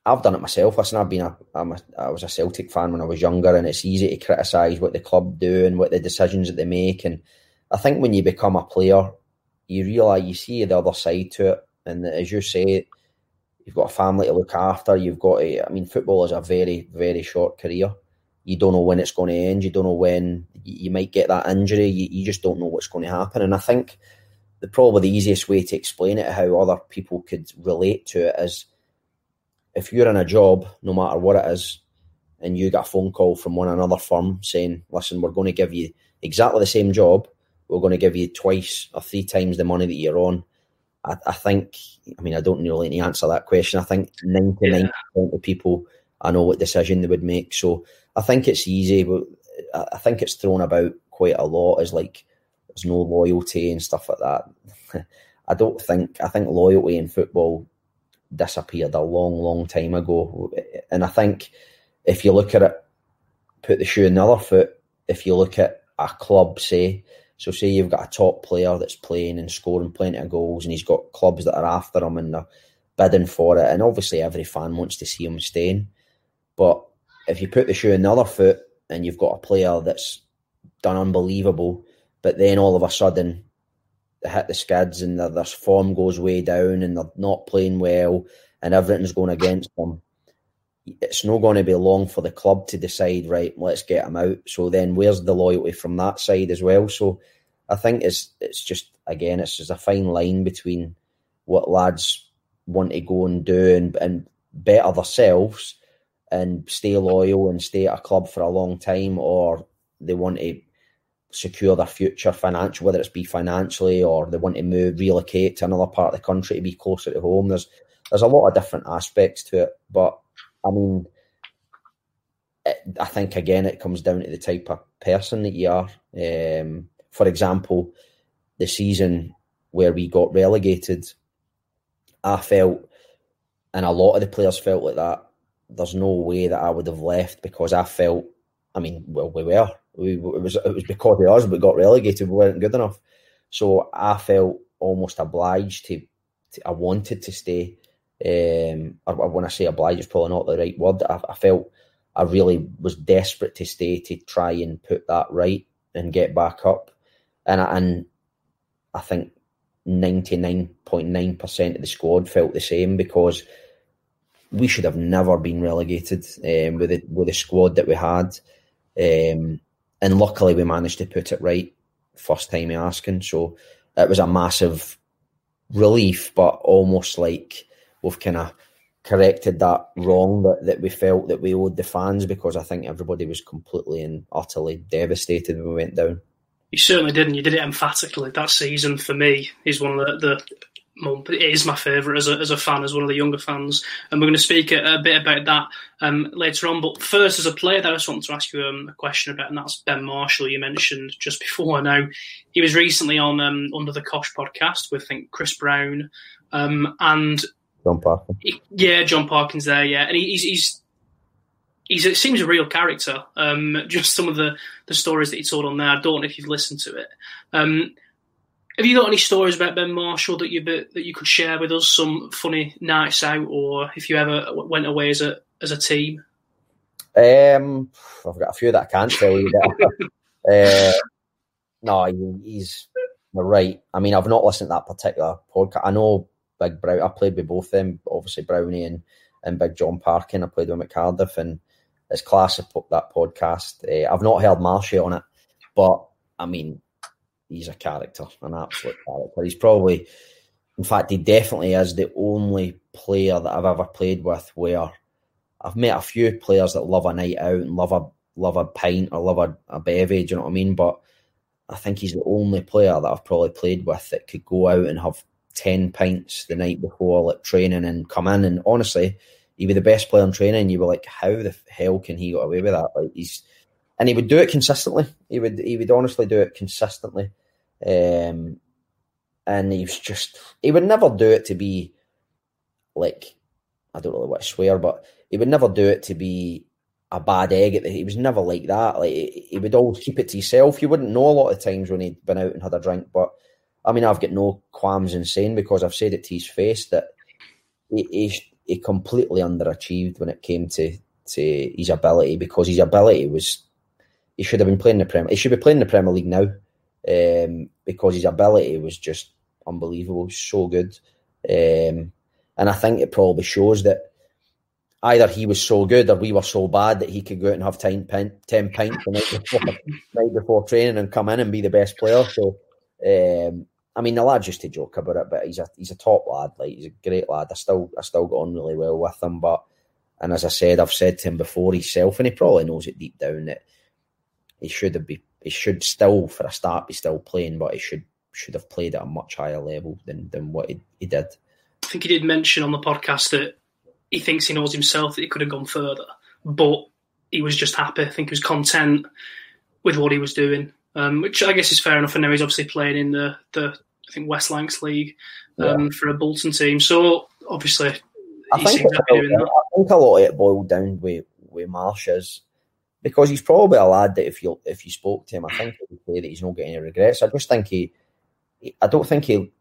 I've done it myself. Listen, I've been a, I'm a I was a Celtic fan when I was younger, and it's easy to criticise what the club do and what the decisions that they make, and I think when you become a player, you realise you see the other side to it, and as you say, you've got a family to look after. You've got to, I mean, football is a very very short career. You don't know when it's going to end. You don't know when you might get that injury. You, you just don't know what's going to happen. And I think the probably the easiest way to explain it, how other people could relate to it, is if you're in a job, no matter what it is, and you get a phone call from one another firm saying, "Listen, we're going to give you exactly the same job, we're going to give you twice or three times the money that you're on. I, I think, I mean, I don't know really need to answer that question. I think 99% yeah. of people, I know what decision they would make. So I think it's easy, but I think it's thrown about quite a lot as like, there's no loyalty and stuff like that. <laughs> I don't think, I think loyalty in football disappeared a long, long time ago. And I think if you look at it, put the shoe in the other foot, if you look at a club, say, So say you've got a top player that's playing and scoring plenty of goals, and he's got clubs that are after him and they're bidding for it, and obviously every fan wants to see him staying. But if you put the shoe in the other foot and you've got a player that's done unbelievable, but then all of a sudden they hit the skids and their, their form goes way down and they're not playing well and everything's going against them, it's not going to be long for the club to decide, right, let's get him out. So then where's the loyalty from that side as well? So I think it's it's just again, it's just a fine line between what lads want to go and do and, and better themselves and stay loyal and stay at a club for a long time, or they want to secure their future financial, whether it's be financially or they want to move, relocate to another part of the country to be closer to home. There's there's a lot of different aspects to it, but I mean, I think again it comes down to the type of person that you are. Um, for example, the season where we got relegated, I felt, and a lot of the players felt like that. There's no way that I would have left because I felt. I mean, well, we were. We, it was it was because of us we got relegated. We weren't good enough, so I felt almost obliged to. to I wanted to stay um, when I say obliged, it's probably not the right word. I, I, felt I really was desperate to stay to try and put that right and get back up. And I, and I think ninety nine point nine percent of the squad felt the same because we should have never been relegated um, with the with the squad that we had. Um, and luckily, we managed to put it right first time asking. So it was a massive relief, but almost like we've kind of corrected that wrong that, that we felt that we owed the fans because I think everybody was completely and utterly devastated when we went down. You certainly did, and you did it emphatically. That season for me is one of the, the it is my favourite as a, as a fan, as one of the younger fans. And we're going to speak a, a bit about that um, later on. But first, as a player, I just want to ask you um, a question about, and that's Ben Marshall, you mentioned just before. Now, he was recently on um, Under the Cosh podcast with, I think, Chris Brown. Um, and John Parkin. Yeah, John Parkin's there. Yeah, and he's he's he's it seems a real character. Um, <laughs> just some of the the stories that he told on there. I don't know if you've listened to it. Um, have you got any stories about Ben Marshall that you that you could share with us? Some funny nights out, or if you ever went away as a as a team? Um, I've got a few that I can't tell you. <laughs> uh, no, he's right. I mean, I've not listened to that particular podcast. I know Big Brown. I played with both them, obviously Brownie and, and Big John Parkin. I played with him at Cardiff, and it's class that podcast. Uh, I've not heard Marshy on it, but I mean, he's a character, an absolute character. He's probably, in fact, he definitely is the only player that I've ever played with where I've met a few players that love a night out and love a love a pint or love a, a bevy, you know what I mean? But I think he's the only player that I've probably played with that could go out and have 10 pints the night before like training and come in and honestly he was the best player in training you were like how the hell can he get away with that like he's and he would do it consistently he would he would honestly do it consistently um and he was just he would never do it to be like I don't really want to swear but he would never do it to be a bad egg. He was never like that. Like he would always keep it to himself. You wouldn't know a lot of times when he'd been out and had a drink, but I mean, I've got no qualms in saying because I've said it to his face that he, he, he completely underachieved when it came to, to his ability because his ability was he should have been playing the Premier. He should be playing the Premier League now um, because his ability was just unbelievable, so good. Um, and I think it probably shows that either he was so good or we were so bad that he could go out and have 10, 10 pints the night before, <laughs> night before training and come in and be the best player. So um, I mean, the lad used to joke about it, but he's a he's a top lad. Like he's a great lad. I still I still got on really well with him. But and as I said, I've said to him before himself, and he probably knows it deep down that he should have be he should still for a start be still playing, but he should should have played at a much higher level than than what he, he did. I think he did mention on the podcast that he thinks he knows himself that he could have gone further, but he was just happy. I think he was content with what he was doing um, which I guess is fair enough. And now he's obviously playing in the, the I think West Lancs League um, yeah. for a Bolton team. So obviously, I think, it, I think a lot of it boiled down with with Marsh is because he's probably a lad that if you if you spoke to him, I think he would say that he's not getting any regrets. I just think he, I don't think he.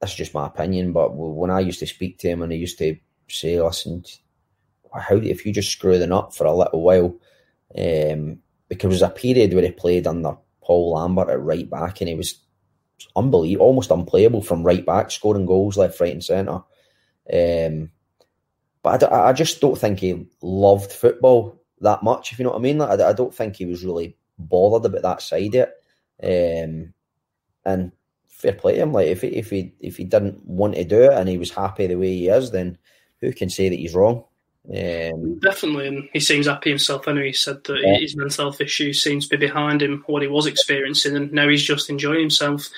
That's just my opinion, but when I used to speak to him and he used to say, "Listen, how if you just screw the nut for a little while," um, because there was a period where he played under Paul Lambert at right back and he was unbelievable, almost unplayable from right back, scoring goals left, right, and centre. Um, but I, I, just don't think he loved football that much, if you know what I mean. Like, I, I, don't think he was really bothered about that side of it. Um, and fair play to him. Like if he, if he if he didn't want to do it and he was happy the way he is, then who can say that he's wrong? Um, Definitely, and he seems happy himself. I know he said that yeah. his mental health issues seems to be behind him, what he was experiencing, and now he's just enjoying himself.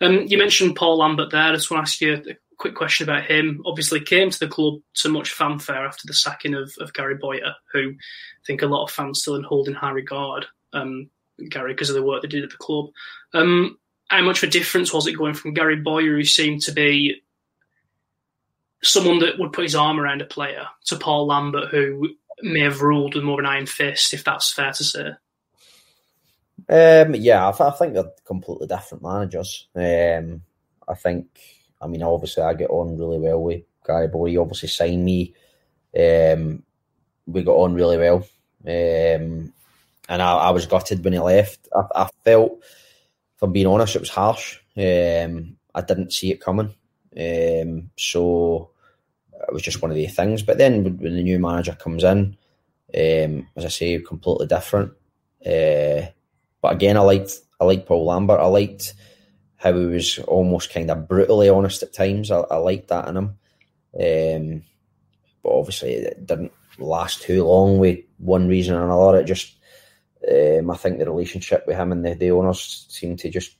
Um, you mentioned Paul Lambert there. I just want to ask you a quick question about him. Obviously, came to the club to much fanfare after the sacking of, of Gary Bowyer, who I think a lot of fans still hold in high regard. Um, Gary, because of the work they did at the club. Um, how much of a difference was it going from Gary Bowyer, who seemed to be someone that would put his arm around a player to Paul Lambert, who may have ruled with more of an iron fist, if that's fair to say. Um, yeah, I, th- I, think they're completely different managers. Um, I think, I mean, obviously, I get on really well with Gary Boy. He obviously signed me. Um, we got on really well. Um, and I, I, was gutted when he left. I, I, felt, if I'm being honest, it was harsh. Um, I didn't see it coming. Um, so it was just one of the things. But then when the new manager comes in, um, as I say, completely different. Uh, but again, I liked I liked Paul Lambert. I liked how he was almost kind of brutally honest at times. I, I liked that in him. Um, but obviously, it didn't last too long with one reason or another. It just, um, I think the relationship with him and the, the owners seemed to just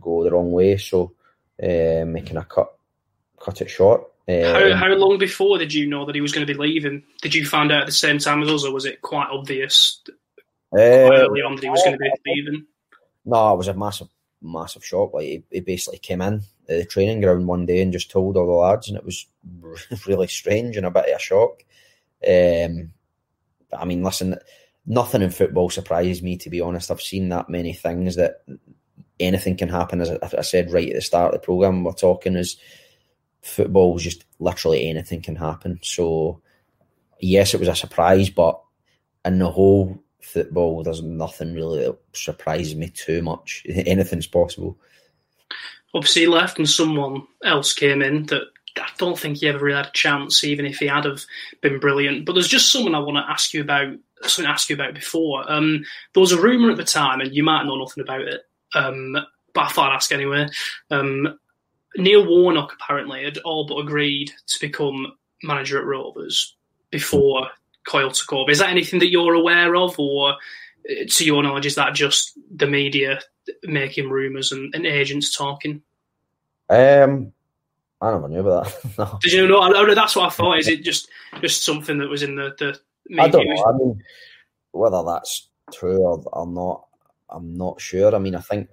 go the wrong way. So um, of cut cut it short. Um, how, how long before did you know that he was going to be leaving? Did you find out at the same time as us, or was it quite obvious quite um, early on that he was going to be leaving? No, it was a massive, massive shock. Like he, he basically came in the training ground one day and just told all the lads, and it was <laughs> really strange and a bit of a shock. Um, I mean, listen, nothing in football surprises me. To be honest, I've seen that many things that anything can happen. As I said right at the start of the program, we're talking is football is just literally anything can happen. So yes, it was a surprise, but in the whole football, there's nothing really that surprises me too much. <laughs> Anything's possible. Obviously, left and someone else came in that I don't think he ever really had a chance, even if he had have been brilliant. But there's just someone I want to ask you about. Something to ask you about before. Um, there was a rumor at the time, and you might know nothing about it. Um, but I thought I'd ask anyway. Um, Neil Warnock apparently had all but agreed to become manager at Rovers before Coyle took over. Is that anything that you're aware of, or uh, to your knowledge, is that just the media making rumours and, and, agents talking? Um, I never knew about that. <laughs> no. Did you know? I, that's what I thought. Is it just just something that was in the the media? I don't know. I mean, whether that's true or, or not, I'm not sure. I mean, I think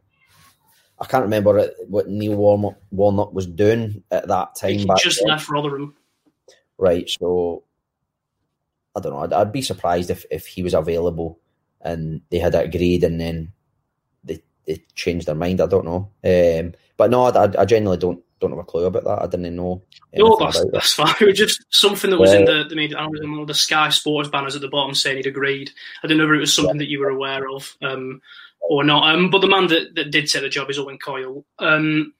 I can't remember what Neil Warnock was doing at that time. He just then. left Rotherham. Right, so I don't know. I'd, I'd, be surprised if, if he was available and they had agreed and then they, they changed their mind. I don't know. Um, but no, I, I genuinely don't don't have a clue about that. I didn't know. No, that's, that's fine. <laughs> It was just something that was uh, in the the media. I don't know the Sky Sports banners at the bottom saying he'd agreed. I didn't know if it was something yeah. that you were aware of. Um, or not. Um, but the man that, that did take the job is Owen Coyle. Um,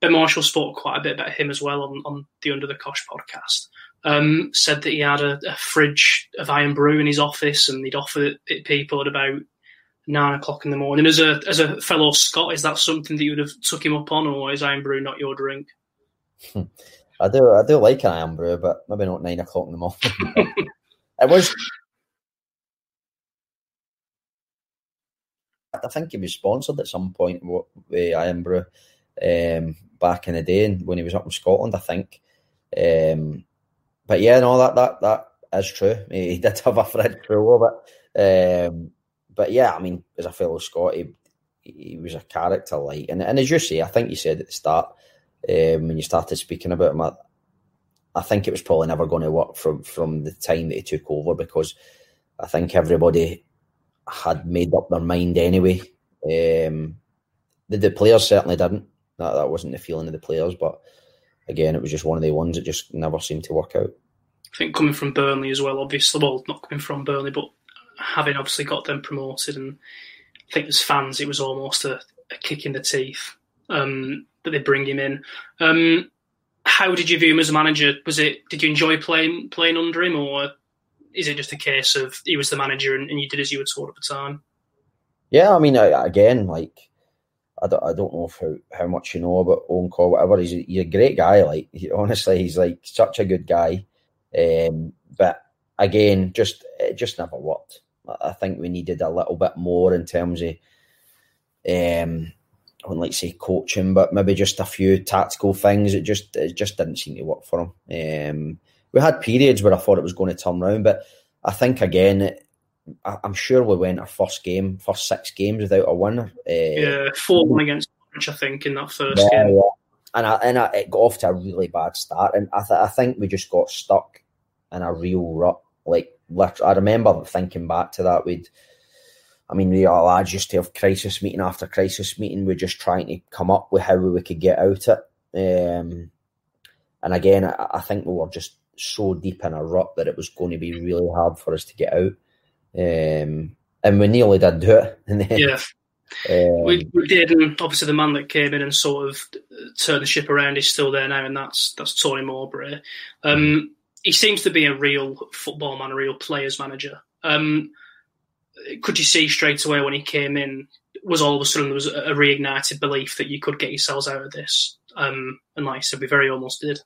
ben Marshall spoke quite a bit about him as well on, on the Under the Cosh podcast. Um, said that he had a, a, fridge of Irn-Bru in his office and he'd offer it, people at about nine o'clock in the morning. As a as a fellow Scot, is that something that you would have took him up on, or is Irn-Bru not your drink? <laughs> I do I do like an Irn-Bru, but maybe not nine o'clock in the morning. <laughs> it was I think he was sponsored at some point with Irn-Bru um, back in the day when he was up in Scotland, I think. Um, but yeah, no, that that that is true. He, <laughs> he did have a Fred crew of it. Um, but yeah, I mean, as a fellow Scot, he, he was a character like, and, and as you say, I think you said at the start um, when you started speaking about him, I, I think it was probably never going to work from from the time that he took over because I think everybody had made up their mind anyway. Um, the, the players certainly didn't. That that wasn't the feeling of the players, but again, it was just one of the ones that just never seemed to work out. I think coming from Burnley as well, obviously, well, not coming from Burnley, but having obviously got them promoted, and I think as fans, it was almost a, a kick in the teeth um, that they bring him in. Um, how did you view him as a manager? Was it did you enjoy playing playing under him, or is it just a case of he was the manager and, and you did as you were told at the time? Yeah, I mean, again, like I don't, I don't know how, how much you know about Owen Coyle, whatever. He's, he's a great guy. Like he, honestly, he's like such a good guy. Um, but again, just it just never worked. I think we needed a little bit more in terms of, um, I wouldn't like to say coaching, but maybe just a few tactical things. It just it just didn't seem to work for him. Um, we had periods where I thought it was going to turn around, but I think again, it, I, am sure we went our first game, first six games without a win. Uh, yeah, four one against Norwich, I think, in that first yeah, game. Yeah. And I, and I, it got off to a really bad start, and I, th- I think we just got stuck in a real rut. Like I remember thinking back to that, we'd. I mean, we all lads used to have crisis meeting after crisis meeting. We're just trying to come up with how we could get out it. Um, and again, I, I think we were just so deep in a rut that it was going to be really hard for us to get out. Um, and we nearly did do it. <laughs> Yeah. Um, we, we did, and obviously the man that came in and sort of turned the ship around is still there now, and that's that's Tony Mowbray. Um, he seems to be a real football man, a real players manager. Um, could you see straight away when he came in? Was all of a sudden there was a reignited belief that you could get yourselves out of this? Um, and like I said, we very almost did.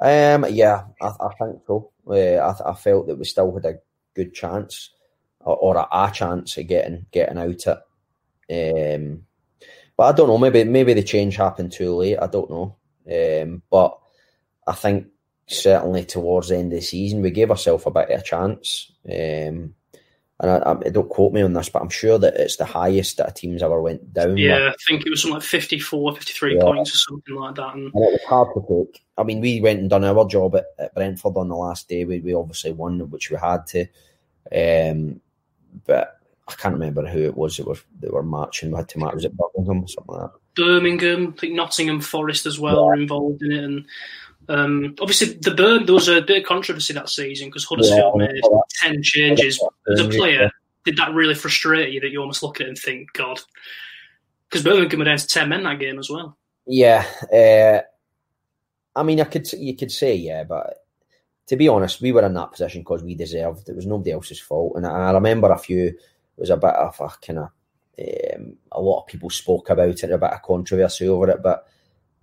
Um, yeah, I, I think so. Uh, I, I, felt that we still had a good chance or, or a, a, chance of getting getting out it. Um, but I don't know. Maybe maybe the change happened too late. I don't know. Um, but I think certainly towards the end of the season we gave ourselves a bit of a chance. Um, and I, I, don't quote me on this, but I'm sure that it's the highest that a team's ever went down. Yeah, I think it was something like 54, 53 yeah. points or something like that. And... and... it was hard to take. I mean, we went and done our job at, at Brentford on the last day. We, we obviously won, which we had to. Um, but I can't remember who it was that were that were matching. We had to match. Was it Birmingham or something like that? Birmingham, I think Nottingham Forest as well yeah. were involved in it, and um, obviously the Burn there was a bit of controversy that season because Huddersfield yeah, made ten changes. As a player, did that really frustrate you that you almost look at it and think, God, because Birmingham were down to ten men that game as well. Yeah, uh, I mean, I could you could say yeah, but to be honest, we were in that position because we deserved. It was nobody else's fault, and I, remember a few. It was a bit of a kind of um, a lot of people spoke about it, a bit of controversy over it. But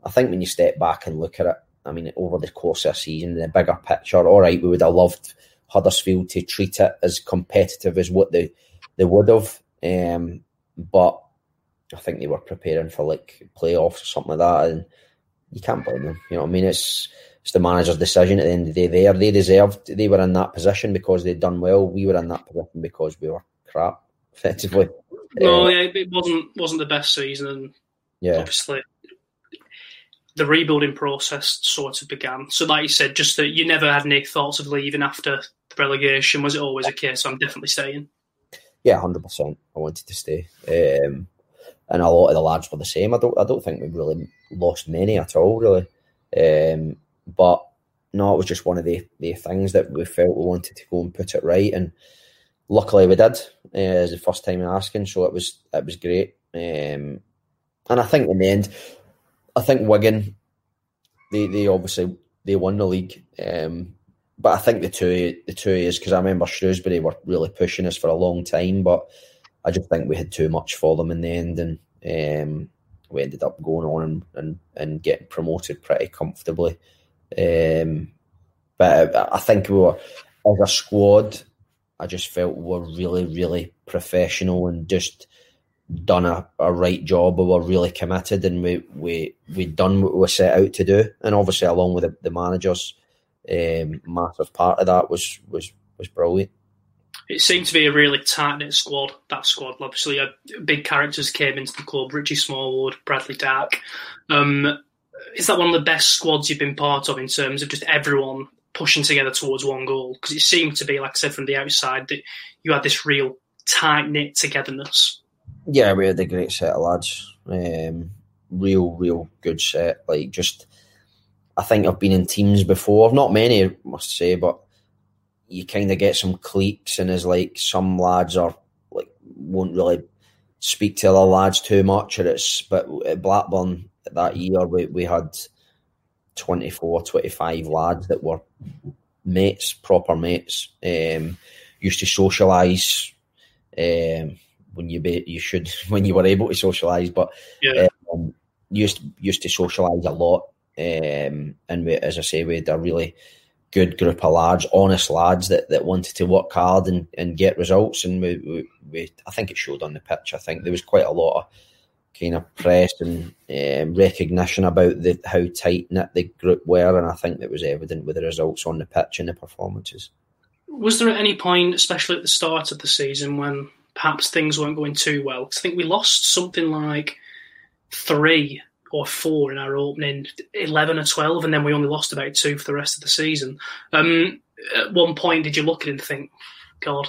I think when you step back and look at it, I mean, over the course of a season, the bigger picture, all right, we would have loved Huddersfield to treat it as competitive as what they they would have, um, but I think they were preparing for like playoffs or something like that, and you can't blame them. You know what I mean? It's it's the manager's decision at the end of the day. There, they deserved. They were in that position because they'd done well. We were in that position because we were crap, <laughs> effectively. No, uh, yeah, it wasn't wasn't the best season, and yeah, obviously the rebuilding process sort of began. So, like you said, just that you never had any thoughts of leaving after the relegation. Was it always a case? I'm definitely staying. Yeah, hundred percent. I wanted to stay, um, and a lot of the lads were the same. I don't, I don't think we really lost many at all, really. Um, but no, it was just one of the, the things that we felt we wanted to go and put it right, and luckily we did. Uh, as the first time in asking, so it was it was great. Um, and I think in the end, I think Wigan, they they obviously they won the league, um, but I think the two the two is because I remember Shrewsbury were really pushing us for a long time, but I just think we had too much for them in the end, and um, we ended up going on and, and, and getting promoted pretty comfortably. Um, but I, I think we were as a squad. I just felt we were really, really professional and just done a, a right job. We were really committed and we we we'd done what we set out to do. And obviously, along with the, the managers, um, massive part of that was was was brilliant. It seemed to be a really tight knit squad. That squad, obviously, uh, big characters came into the club: Richie Smallwood, Bradley Dack. Um, is that one of the best squads you've been part of in terms of just everyone pushing together towards one goal? Because it seemed to be, like I said from the outside, that you had this real tight knit togetherness. Yeah, we had a great set of lads. Um, real, real good set. Like just, I think I've been in teams before. Not many, I must say, but you kind of get some cliques, and as like some lads are like won't really speak to other lads too much. Or it's but at Blackburn that year we we had 24, 25 lads that were mates, proper mates. Um, used to socialise um, when you be, you should <laughs> when you were able to socialise, but Yeah. um, used used to socialise a lot. Um, and we, as I say, we had a really good group of lads, honest lads that, that wanted to work hard and, and get results. And we, we, we, I think it showed on the pitch. I think there was quite a lot of kind of press and um, recognition about the, how tight knit the group were, and I think that was evident with the results on the pitch and the performances. Was there at any point, especially at the start of the season, when perhaps things weren't going too well? I think we lost something like three or four in our opening 11 or 12, and then we only lost about two for the rest of the season. Um, at one point, did you look at it and think, God,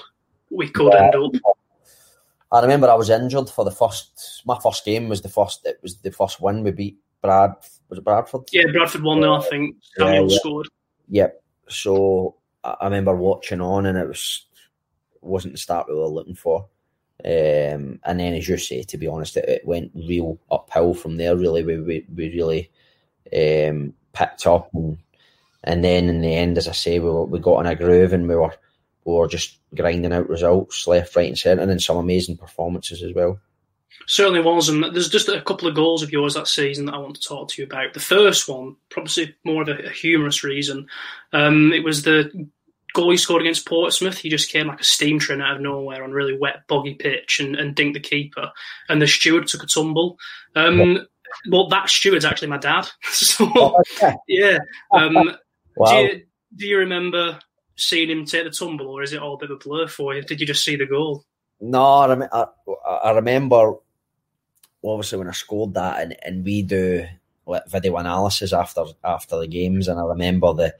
we could Yeah. end up? I remember I was injured for the first. My first game was the first. It was the first win we beat Brad. Was it Bradford? Yeah, Bradford 1 0, I think. Yeah, Daniel yeah. scored. Yep. So I I remember watching on, and it was wasn't the start we were looking for. Um, and then, as you say, to be honest, it, it went real uphill from there. Really, we we, we really um, picked up, and and then in the end, as I say, we were, we got in a groove, and we were we were just grinding out results left, right, and centre, and then some amazing performances as well. Certainly was, and there's just a couple of goals of yours that season that I want to talk to you about. The first one, probably more of a, a humorous reason, um, it was the goal he scored against Portsmouth. He just came like a steam train out of nowhere on really wet, boggy pitch and, and dinked the keeper, and the steward took a tumble. Um, well, that steward's actually my dad. <laughs> so yeah, um, Wow. <laughs> do you do you remember seeing him take the tumble, or is it all a bit of a blur for you? Did you just see the goal? No, I, rem- I, I remember obviously when I scored that, and, and we do like, video analysis after after the games, and I remember the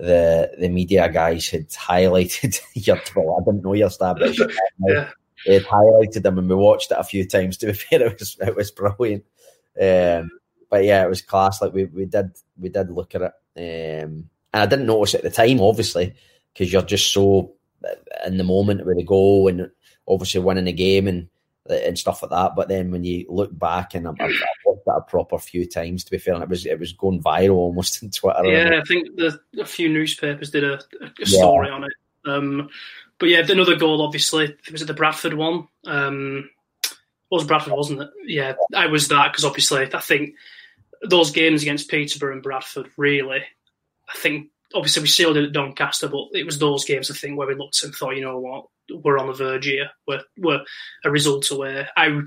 the the media guys had highlighted <laughs> your. Well, I didn't know your stab, but <laughs> Yeah. they had highlighted them, and we watched it a few times. To be <laughs> fair, it was it was brilliant. Um, but yeah, it was class. Like we, we did we did look at it, um, and I didn't notice it at the time, obviously, because you're just so in the moment with the goal and obviously winning the game and and stuff like that. But then when you look back and I'm, watched that a proper few times, to be fair, and it was it was going viral almost on Twitter. Yeah, I think the, a few newspapers did a, a story on it. Um, but yeah, another goal, obviously, was it the Bradford one? Um, it was Bradford, wasn't it? Yeah, I was that because obviously I think those games against Peterborough and Bradford really, I think obviously we sealed it at Doncaster, but it was those games I think where we looked and thought, you know what, we're on the verge here. We're we're a result away. I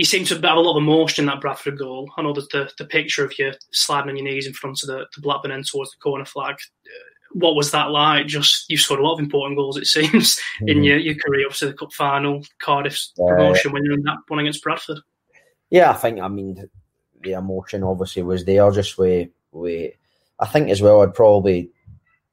you seem to have a lot of emotion in that Bradford goal. I know that the, the picture of you sliding on your knees in front of the, the Blackburn end towards the corner flag. Uh, What was that like? Just you scored a lot of important goals, it <laughs> seems, in Mhm. your, your career. Obviously, the cup final, Cardiff's promotion when you're in that one against Bradford. Yeah, I think I mean the emotion obviously was there. Just we we, I think as well. I'd probably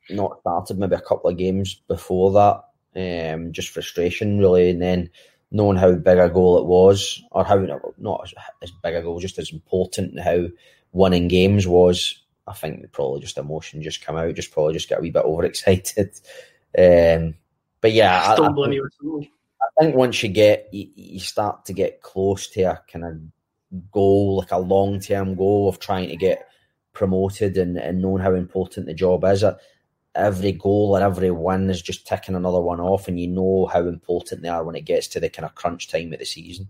not started maybe a couple of games before that. Um, just frustration really, and then knowing how big a goal it was, or how not as, big a goal, just as important how winning games was. I think probably just emotion just come out, just probably just get a wee bit overexcited. <laughs> Um, but yeah, I, I think- you at all. I think once you get you, you start to get close to a kind of goal, like a long term goal of trying to get promoted and, and knowing how important the job is. uh, Every goal and every win is just ticking another one off, and you know how important they are when it gets to the kind of crunch time of the season.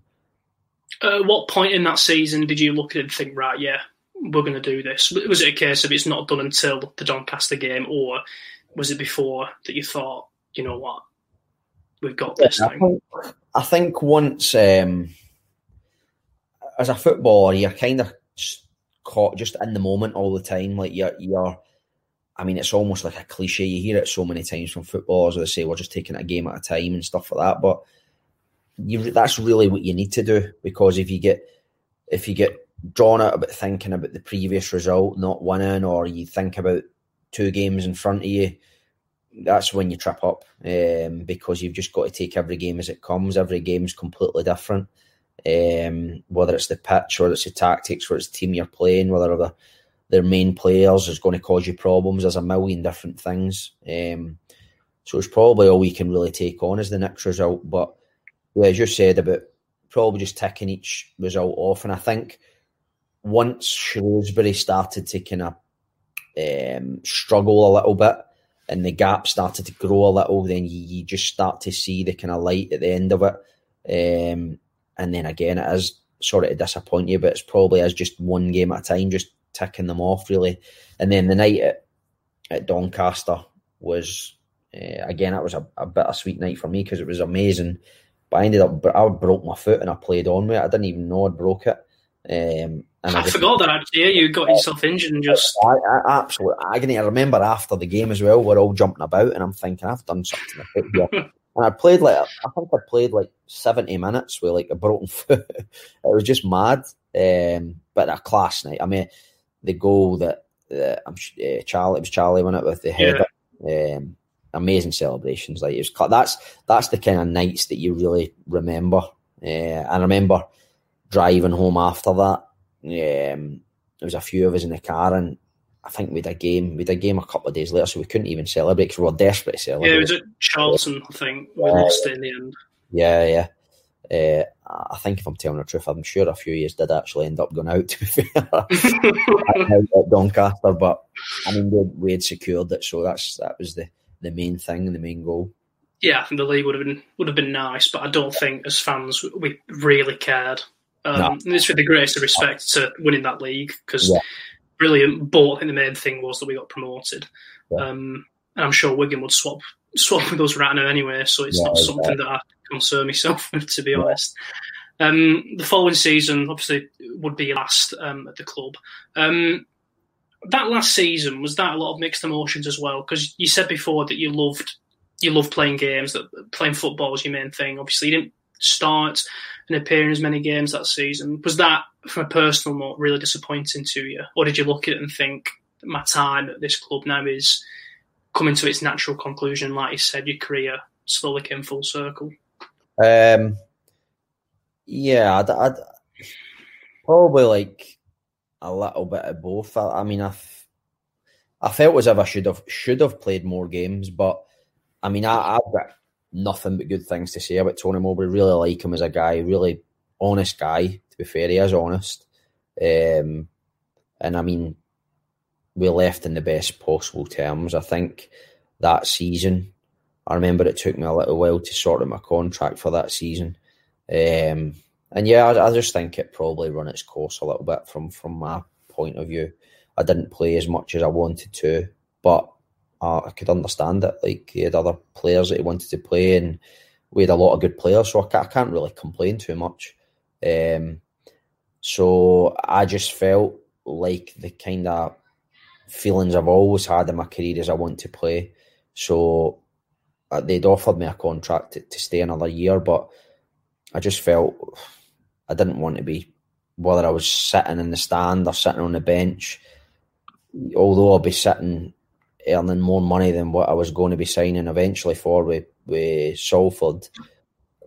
Uh, what point in that season did you look at it and think, right, yeah, we're going to do this? Was it a case of it's not done until the Doncaster game, or was it before that you thought, you know what, we've got this I thing? think, I think once, um, as a footballer, you're kind of caught just in the moment all the time. Like you're, you're. I mean, it's almost like a cliche. You hear it so many times from footballers. Where they say we're just taking a game at a time and stuff like that. But you, that's really what you need to do because if you get if you get drawn out about thinking about the previous result not winning, or you think about two games in front of you that's when you trip up um, because you've just got to take every game as it comes. Every game's completely different. Um, whether it's the pitch, whether it's the tactics, whether it's the team you're playing, whether the, their main players is going to cause you problems. There's a million different things. Um, so it's probably all we can really take on as the next result. But yeah, as you said about probably just ticking each result off, and I think once Shrewsbury started to kind of um, struggle a little bit and the gap started to grow a little, then you, you just start to see the kind of light at the end of it. Um, and then again, it is sort of to disappoint you, but it's probably as just one game at a time, just ticking them off really. And then the night at, at Doncaster was uh, again, that was a, bit of a bittersweet night for me because it was amazing. But I ended up, I broke my foot and I played on with it. I didn't even know I'd broke it. Um, and I, I just, forgot that actually. Yeah, you got yourself injured and just. I, I, absolutely agony. I remember after the game as well, we're all jumping about, and I'm thinking, I've done something here. <laughs> and I played like, I think I played like 70 minutes with like a broken <laughs> foot. it was just mad. Um, but a class night. I mean, the goal that uh, I'm uh, Charlie, it was Charlie won it with the head. Yeah. Um, amazing celebrations. Like it was, that's that's the kind of nights that you really remember. Uh, I remember driving home after that. Um, there was a few of us in the car, and I think we had a game. We had a game a couple of days later, so we couldn't even celebrate because we were desperate to celebrate. Yeah, it was at Charlton, I think. We uh, lost in the end. Yeah, yeah. Uh, I think if I'm telling the truth, I'm sure a few years did actually end up going out. <laughs> To be fair, <laughs> at Doncaster, but I mean we, we had secured it, so that's that was the the main thing, the main goal. Yeah, I think the league would have been would have been nice, but I don't think as fans we really cared. Um, no. And it's with the greatest respect to winning that league because yeah. brilliant. But I think the main thing was that we got promoted, yeah. um, and I'm sure Wigan would swap swap with us right now anyway. So it's yeah, not something that I concern myself <laughs> with, to be honest. Um, the following season, obviously, would be last um, at the club. Um, that last season was that a lot of mixed emotions as well? Because you said before that you loved you loved playing games, that playing football was your main thing. Obviously, you didn't start and appear in as many games that season. Was that, from a personal note, really disappointing to you, or did you look at it and think my time at this club now is coming to its natural conclusion? Like you said, your career slowly came full circle. Um, yeah, I'd, I'd probably like a little bit of both. I, I mean, I, I felt as if I should have should have played more games, but I mean, I, have got nothing but good things to say about Tony Mowbray. Really like him as a guy, really honest guy. To be fair, he is honest, um, and I mean, we left in the best possible terms. I think that season, I remember it took me a little while to sort out my contract for that season. Um, and yeah, I, I, just think it probably run its course a little bit from from my point of view. I didn't play as much as I wanted to, but uh, I could understand it. Like he had other players that he wanted to play, and we had a lot of good players, so I I can't really complain too much. Um, so I just felt like the kind of feelings I've always had in my career is I want to play. So uh, they'd offered me a contract to, to stay another year, but I just felt I didn't want to be, whether I was sitting in the stand or sitting on the bench, although I'll be sitting earning more money than what I was going to be signing eventually for with, with Salford,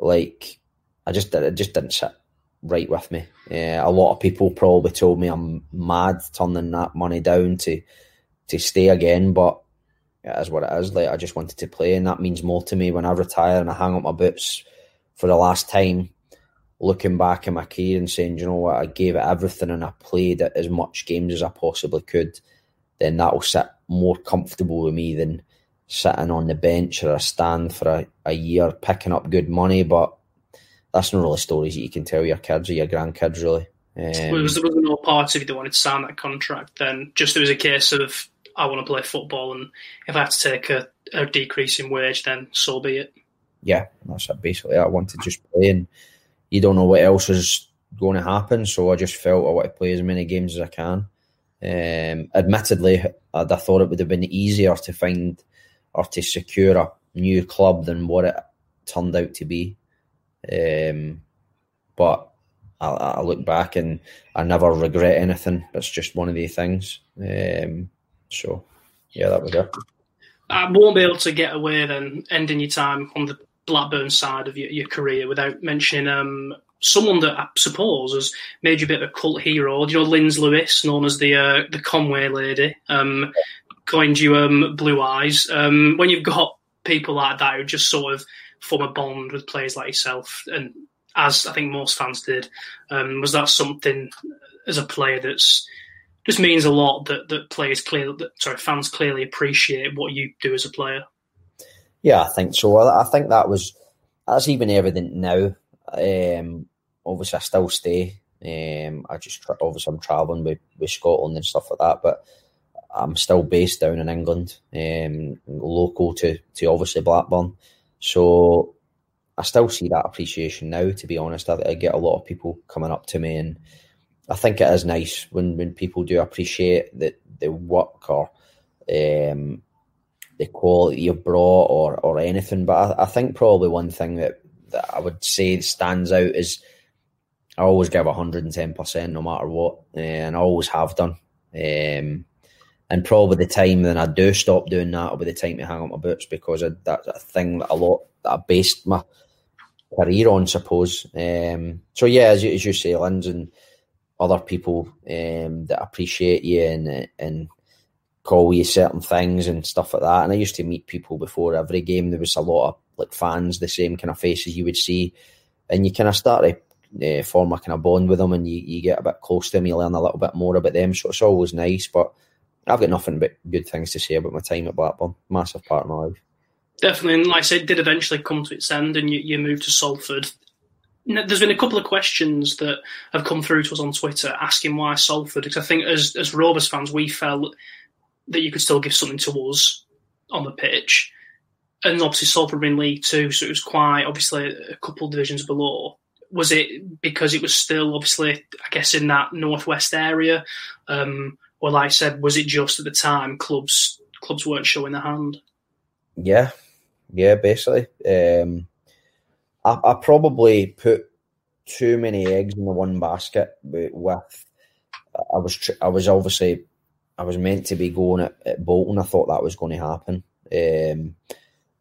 like, I just, it just didn't sit right with me. Uh, a lot of people probably told me I'm mad turning that money down to to stay again, but it is what it is. Like I just wanted to play, and that means more to me when I retire and I hang up my boots for the last time looking back at my career and saying, you know what, I gave it everything and I played it as much games as I possibly could, then that'll sit more comfortable with me than sitting on the bench or a stand for a, a year picking up good money. But that's not really stories that you can tell your kids or your grandkids, really. Um, well, was, there was no part of you that wanted to sign that contract then? Just it was a case of, I want to play football and if I have to take a, a decrease in wage, then so be it. Yeah, that's it basically. I want to just play and you don't know what else is going to happen. So I just felt I want to play as many games as I can. Um, admittedly, I'd have thought it would have been easier to find or to secure a new club than what it turned out to be. Um, but I, I, look back and I never regret anything. It's just one of the things. Um, so, yeah, that was it. I won't be able to get away then ending your time on the Blackburn side of your, your career without mentioning um, someone that I suppose has made you a bit of a cult hero. You know, Linz Lewis, known as the uh, the Conway lady, um, coined you um, Blue Eyes. Um, when you've got people like that who just sort of form a bond with players like yourself, and as I think most fans did, um, was that something as a player that's just means a lot that that players clearly, that, sorry, fans clearly appreciate what you do as a player. Yeah, I think so. I think that was that's even evident now. Um, obviously, I still stay. Um, I just obviously I'm travelling with, with Scotland and stuff like that, but I'm still based down in England, um, local to to obviously Blackburn. So I still see that appreciation now. To be honest, I, I get a lot of people coming up to me and I think it is nice when, when people do appreciate the, the work or um, the quality you've brought or, or anything. But I, I, think probably one thing that, that I would say stands out is I always give 110% no matter what, and I always have done. Um, and probably the time then I do stop doing that will be the time to hang up my boots because that's a thing that a lot that I based my career on, suppose. Um, so yeah, as you, as you say, Linz and other people um, that appreciate you and and call you certain things and stuff like that. And I used to meet people before every game. There was a lot of like fans, the same kind of faces you would see, and you kind of start to uh, form a kind of bond with them, and you, you get a bit close to them. You learn a little bit more about them, so it's always nice. But I've got nothing but good things to say about my time at Blackburn. Massive part of my life. Definitely, and like I said, did eventually come to its end, and you, you moved to Salford there's been a couple of questions that have come through to us on Twitter asking why Salford. Because I think as as Rovers fans, we felt that you could still give something to us on the pitch, and obviously Salford in League Two, so it was quite obviously a couple of divisions below. Was it because it was still obviously, I guess, in that northwest area, um, or like I said, was it just at the time clubs clubs weren't showing their hand? Yeah, yeah, basically. Um, I, I probably put too many eggs in the one basket with, I was I was obviously I was meant to be going at, at Bolton. I thought that was going to happen, um,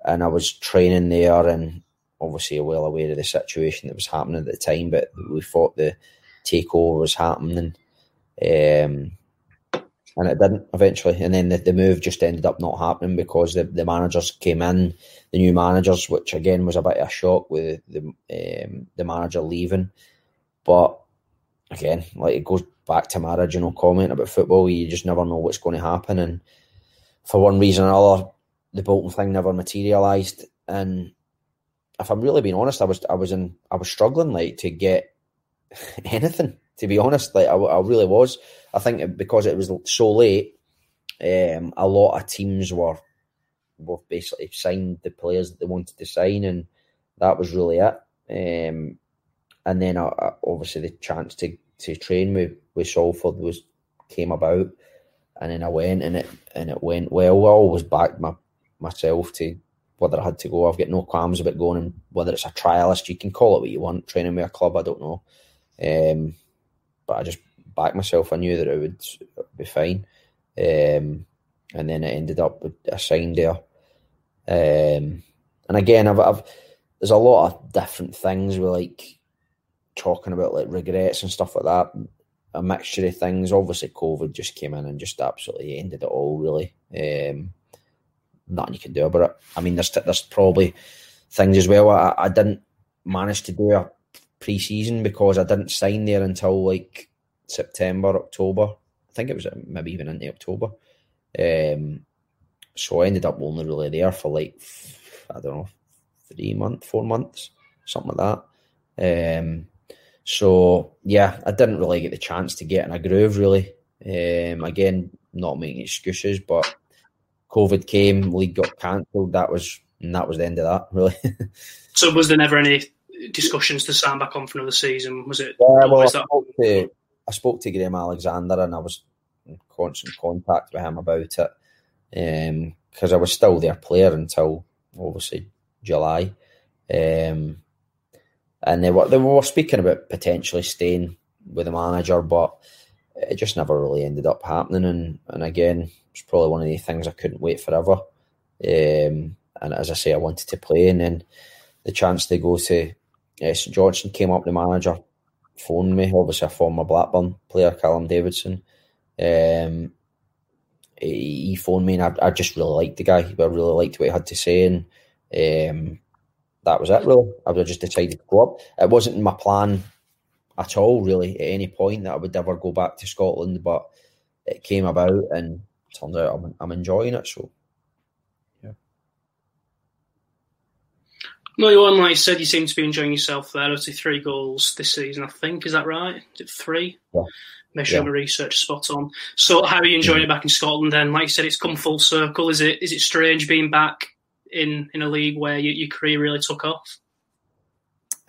and I was training there, and obviously well aware of the situation that was happening at the time. But we thought the takeover was happening, um, and it didn't eventually. And then the, the move just ended up not happening because the, the managers came in, the new managers, which again was a bit of a shock with the um, the manager leaving. But again, like it goes back to my original comment about football. You just never know what's going to happen, and for one reason or another, the Bolton thing never materialised. And if I'm really being honest, I was I was in I was struggling like to get <laughs> anything. To be honest, like I, I really was. I think because it was so late, um, a lot of teams were were basically signed the players that they wanted to sign, and that was really it. Um, and then uh, uh, obviously the chance to, to train with with Salford was came about, and then I went and it and it went well. I always backed my myself to whether I had to go. I've got no qualms about going, and whether it's a trialist, you can call it what you want. Training with a club, I don't know, um, but I just backed myself. I knew that it would be fine. Um, and then it ended up with a sign there. Um, and again, I've, I've, there's a lot of different things with like talking about like regrets and stuff like that. A mixture of things. Obviously, COVID just came in and just absolutely ended it all. Really, um, nothing you can do about it. I mean, there's there's probably things as well. I, I didn't manage to do a pre-season because I didn't sign there until like September, October. I think it was uh, maybe even into October. Um, so I ended up only really there for like I don't know three months, four months, something like that. Um, so yeah, I didn't really get the chance to get in a groove really. Um, again, not making excuses, but COVID came, league got cancelled. That was and that was the end of that really. <laughs> so was there never any discussions to sign back on for another season? Was it? Yeah, well, I, spoke to, I spoke to Graham Alexander and I was in constant contact with him about it because um, I was still their player until obviously July. Um, and they were they were speaking about potentially staying with the manager, but it just never really ended up happening. And and again, it's probably one of the things I couldn't wait forever. Um, and as I say, I wanted to play, and then the chance to go to St Johnstone came up. The manager phoned me, obviously a former Blackburn player, Callum Davidson. Um, he phoned me, and I, I, just really liked the guy. I really liked what he had to say, and um, that was it. Really, I just decided to go up. It wasn't my plan at all, really, at any point that I would ever go back to Scotland, but it came about, and turns out I'm, I'm enjoying it. So No, you like you said, you seem to be enjoying yourself there. Obviously, three goals this season, I think. Is that right? Is it three? Yeah. Make sure yeah. my research spot on. So, how are you enjoying it back in Scotland? Then, like you said, it's come full circle. Is it? Is it strange being back in in a league where you, your career really took off?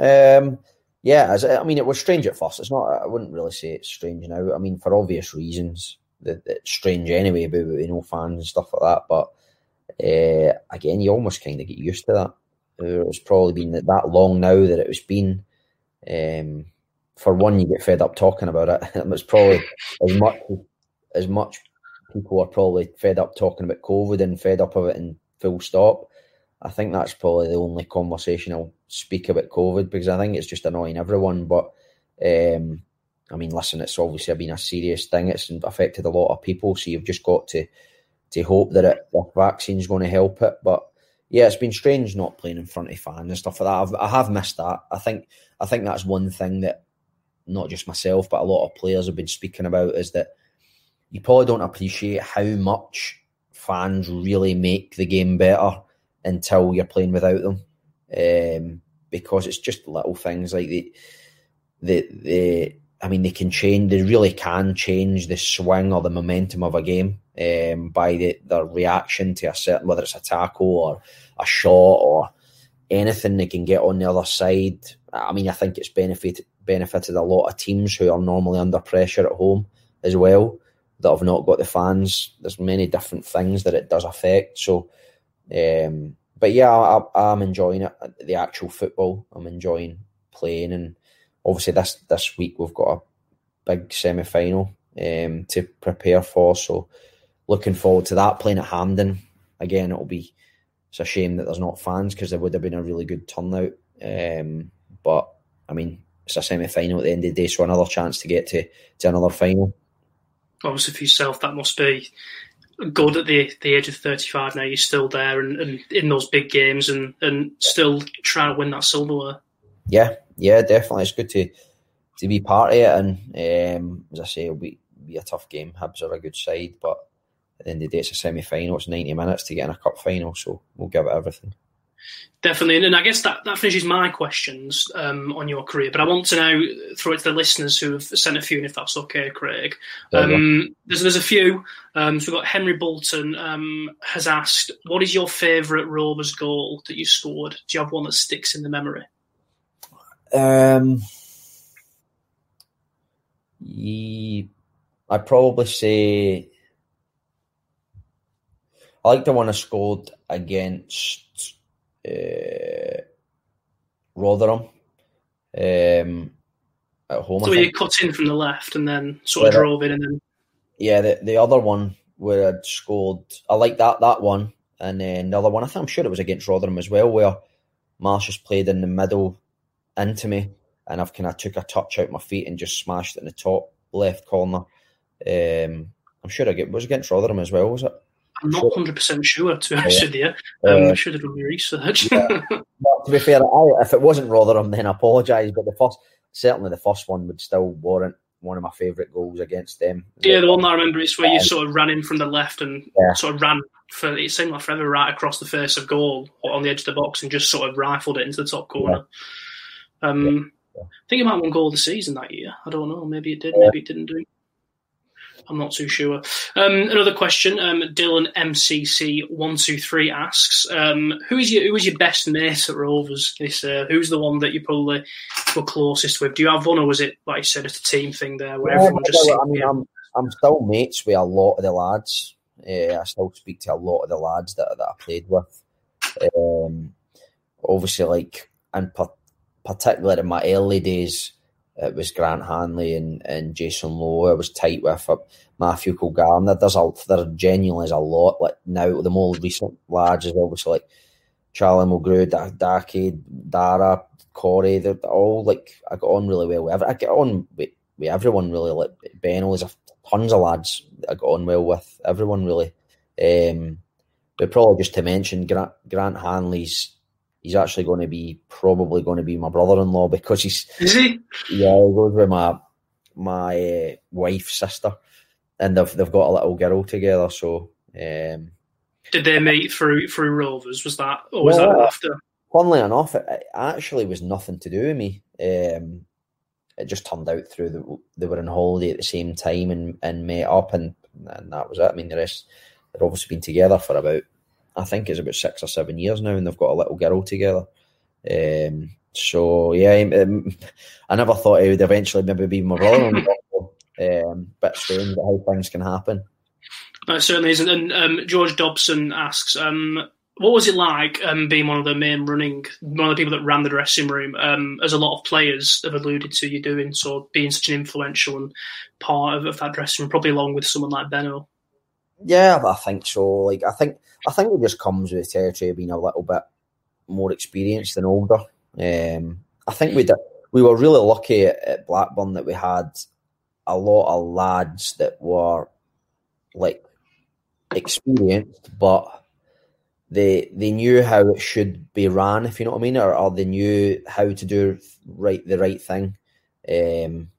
Um, yeah, as I mean, it was strange at first. It's not. I wouldn't really say it's strange now. I mean, for obvious reasons, that it's strange anyway about you know fans and stuff like that. But uh, again, you almost kind of get used to that. It's probably been that long now that it was been. Um, for one, you get fed up talking about it. <laughs> it's probably as much as much people are probably fed up talking about COVID and fed up of it and full stop. I think that's probably the only conversation I'll speak about COVID because I think it's just annoying everyone. But um, I mean, listen, it's obviously been a serious thing. It's affected a lot of people, so you've just got to to hope that it, the vaccine's going to help it. But yeah, it's been strange not playing in front of fans and stuff like that. I've, I have missed that. I think I think that's one thing that not just myself but a lot of players have been speaking about is that you probably don't appreciate how much fans really make the game better until you're playing without them, um, because it's just little things like the the the. I mean, they can change. They really can change the swing or the momentum of a game um, by the, their reaction to a certain, whether it's a tackle or a shot or anything they can get on the other side. I mean, I think it's benefited benefited a lot of teams who are normally under pressure at home as well that have not got the fans. There's many different things that it does affect. So, um, but yeah, I, am enjoying it. The actual football, I'm enjoying playing, and obviously this this week we've got a big semi final um, to prepare for. So looking forward to that. Playing at Hampden again, it'll be. It's a shame that there's not fans because there would have been a really good turnout. Um, but I mean, it's a semi final at the end of the day, so another chance to get to, to another final. Obviously, for yourself, that must be good at the the age of 35 now. You're still there and, and in those big games and, and still trying to win that silverware. Yeah, yeah, definitely. It's good to to be part of it. And um, as I say, it'll be, be a tough game. Hibs are a good side, but at the end of the day, it's a semi final. It's 90 minutes to get in a cup final, so we'll give it everything. Definitely, and I guess that, that finishes my questions um, on your career. But I want to now throw it to the listeners who have sent a few, and if that's okay, Craig. Um, there's there's a few. Um, so we've got Henry Bolton um, has asked, "What is your favourite Rovers goal that you scored? Do you have one that sticks in the memory?" Um, I'd probably say I like the one I scored against uh, Rotherham um, at home. So you cut in from the left and then sort of drove in, and then yeah, the the other one where I'd scored, I like that that one, and then the other one, I think I'm sure it was against Rotherham as well, where Marshall's played in the middle into me, and I've kind of took a touch out my feet and just smashed it in the top left corner. Um, I'm sure I get was against Rotherham as well, was it? I'm not hundred percent sure to be honest with you. Um, I should have done my research. yeah. <laughs> to be fair, I, if it wasn't Rotherham, then I apologise. But the first, certainly the first one would still warrant one of my favourite goals against them. Yeah, the one that I remember is where you sort of ran in from the left and yeah. sort of ran for it seemed like forever right across the face of goal on the edge of the box and just sort of rifled it into the top corner. Yeah. Um. I think it might have won goal of the season that year. I don't know. Maybe it did. Maybe it didn't do. I'm not too sure. Um, another question, um, Dylan MCC one two three asks, um, who is your who is your best mate at Rovers? This, uh, who's the one that you probably were closest with? Do you have one, or was it like you said, it's a team thing there where yeah, everyone just? I mean, I'm I'm still mates with a lot of the lads. Uh, I still speak to a lot of the lads that that I played with. Um, obviously, like and particularly in my early days, it was Grant Hanley and, and Jason Lowe. I was tight with uh, Matthew Kilgallon. There's a there genuinely is a lot. Like now, the more recent lads is obviously like Charlie Mulgrew, Daki, Darragh, Corry. They're all like I got on really well with. I get on with, with everyone really. Like Ben, there's a, tons of lads I got on well with. Everyone really. Um, but probably just to mention Grant, Grant Hanley's he's actually going to be probably going to be my brother-in-law because he's is he? Yeah, he goes with my my uh, wife's sister, and they've they've got a little girl together. So, um, did they meet through through Rovers? Was that or was well, that after? Funnily enough, it, it, actually was nothing to do with me. Um, it just turned out through the they were on holiday at the same time and and met up, and and that was it. I mean, the rest they've obviously been together for about I think it's about six or seven years now, and they've got a little girl together. Um, so yeah, um, I never thought he would eventually maybe be my brother. <laughs> um, bit strange how things can happen. It certainly isn't. And um, George Dobson asks, um, what was it like um, being one of the main running, one of the people that ran the dressing room, um, as a lot of players have alluded to you doing, so being such an influential and part of, of that dressing room, probably along with someone like Benno. Yeah, I think so. Like I think I think it just comes with the territory of being a little bit more experienced than older. Um, I think we did, we were really lucky at, at, Blackburn that we had a lot of lads that were like experienced, but they they knew how it should be ran, if you know what I mean, or, or they knew how to do right the right thing. Um,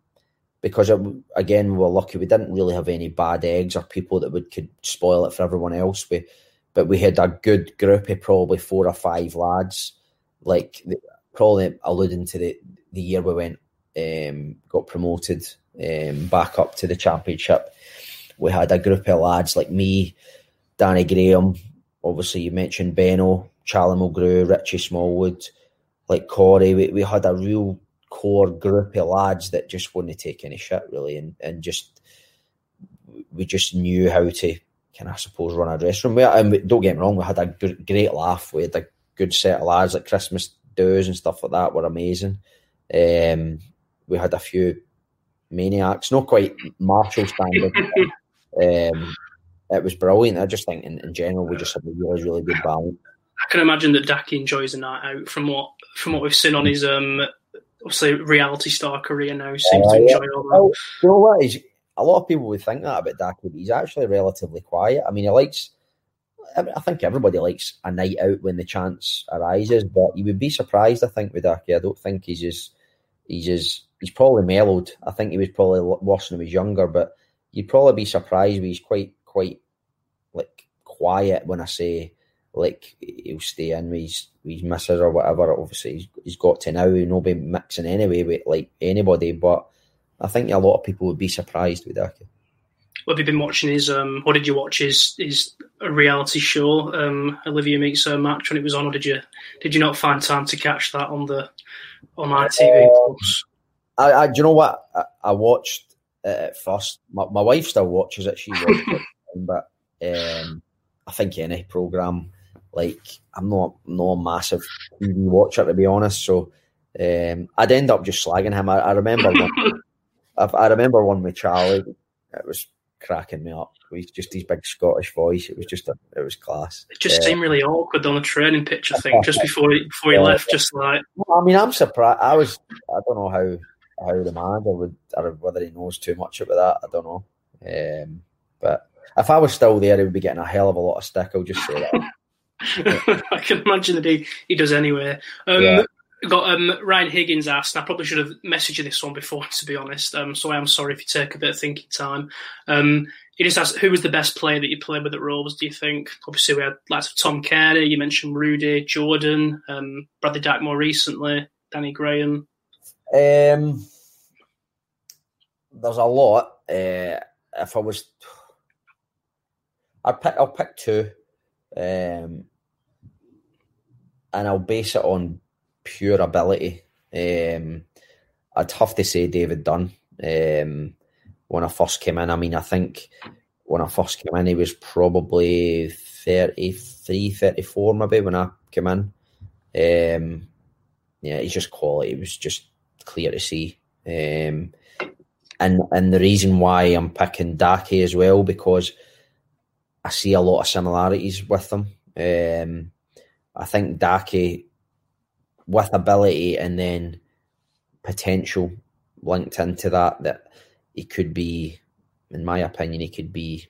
because it, again, we were lucky. We didn't really have any bad eggs or people that would could spoil it for everyone else. We, but we had a good group of probably four or five lads, like probably alluding to the the year we went um, got promoted um, back up to the championship. We had a group of lads like me, Danny Graham. Obviously, you mentioned Benno, Charlie Mulgrew, Richie Smallwood, like Corry. We, we had a real core group of lads that just wouldn't take any shit really, and, and just we just knew how to kind of I suppose run a dressing room. We, and don't get me wrong, we had a good, great laugh. We had a good set of lads like Christmas do's and stuff like that were amazing. Um, we had a few maniacs, not quite Marshall standard. um, it was brilliant. I just think in, in general we just had a really, really good balance. I can imagine that Daki enjoys a night out from what from what we've seen on his um obviously reality star career now seems uh, to enjoy yeah. all that. Well, you know what? He's, a lot of people would think that about Daki, but he's actually relatively quiet. I mean, he likes. I think everybody likes a night out when the chance arises, but you would be surprised. I think with Daki, I don't think he's just he's just he's probably mellowed. I think he was probably worse when he was younger, but you'd probably be surprised. He's quite quite like quiet when I say like he'll stay in with his, with his misses or whatever. Obviously, he's, he's got to now. He'll be mixing anyway with like anybody. But I think a lot of people would be surprised with that. What have you been watching? His um, what did you watch? His his a reality show, um, Olivia meets her match when it was on, or did you did you not find time to catch that on the on ITV um, I, I, do you know what I, I watched it at first. My, my wife still watches it. She watched it, <laughs> but um, I think any program like I'm not a massive TV watcher to be honest, so um, I'd end up just slagging him. I, I remember one, <laughs> I, I, remember one with Charlie. It was cracking me up. He's just his big Scottish voice. It was just a, it was class. It just uh, seemed really awkward on the training pitch. I think <laughs> just before he, before he yeah. left, just like. I mean, I'm surprised. I was. I don't know how how the manager would, or whether he knows too much about that. I don't know. Um, but if I was still there, he would be getting a hell of a lot of stick. I'll just say that. <laughs> <laughs> I can imagine that he, he does anyway. Um, yeah. Got um, Ryan Higgins asked. and I probably should have messaged you this one before, <laughs> to be honest. Um, so I am sorry if you take a bit of thinking time. Um, he just asked, who was the best player that you played with at Rovers? Do you think? Obviously, we had lots of Tom Cairney. You mentioned Rudy, Jordan, um, Bradley Dack more recently, Danny Graham. Um, there's a lot. Uh, if I was, I'd pick. I'll pick two. Um, and I'll base it on pure ability. Um, I'd have to say David Dunn. Um, when I first came in, I mean, I think when I first came in, he was probably 33, 34 maybe when I came in. Um, yeah, he's just quality. It was just clear to see. Um, and and the reason why I'm picking Daki as well because I see a lot of similarities with them. Um, I think Daki, with ability and then potential linked into that, that he could be, in my opinion, he could be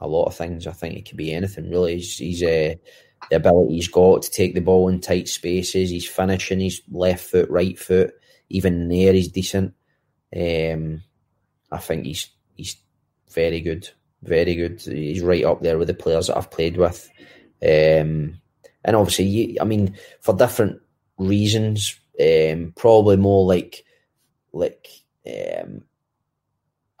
a lot of things. I think he could be anything really. He's, he's uh, the ability he's got to take the ball in tight spaces. He's finishing. He's left foot, right foot, even there he's decent. Um, I think he's he's very good, very good. He's right up there with the players that I've played with. Um, and obviously, you, I mean, for different reasons, um, probably more like like um,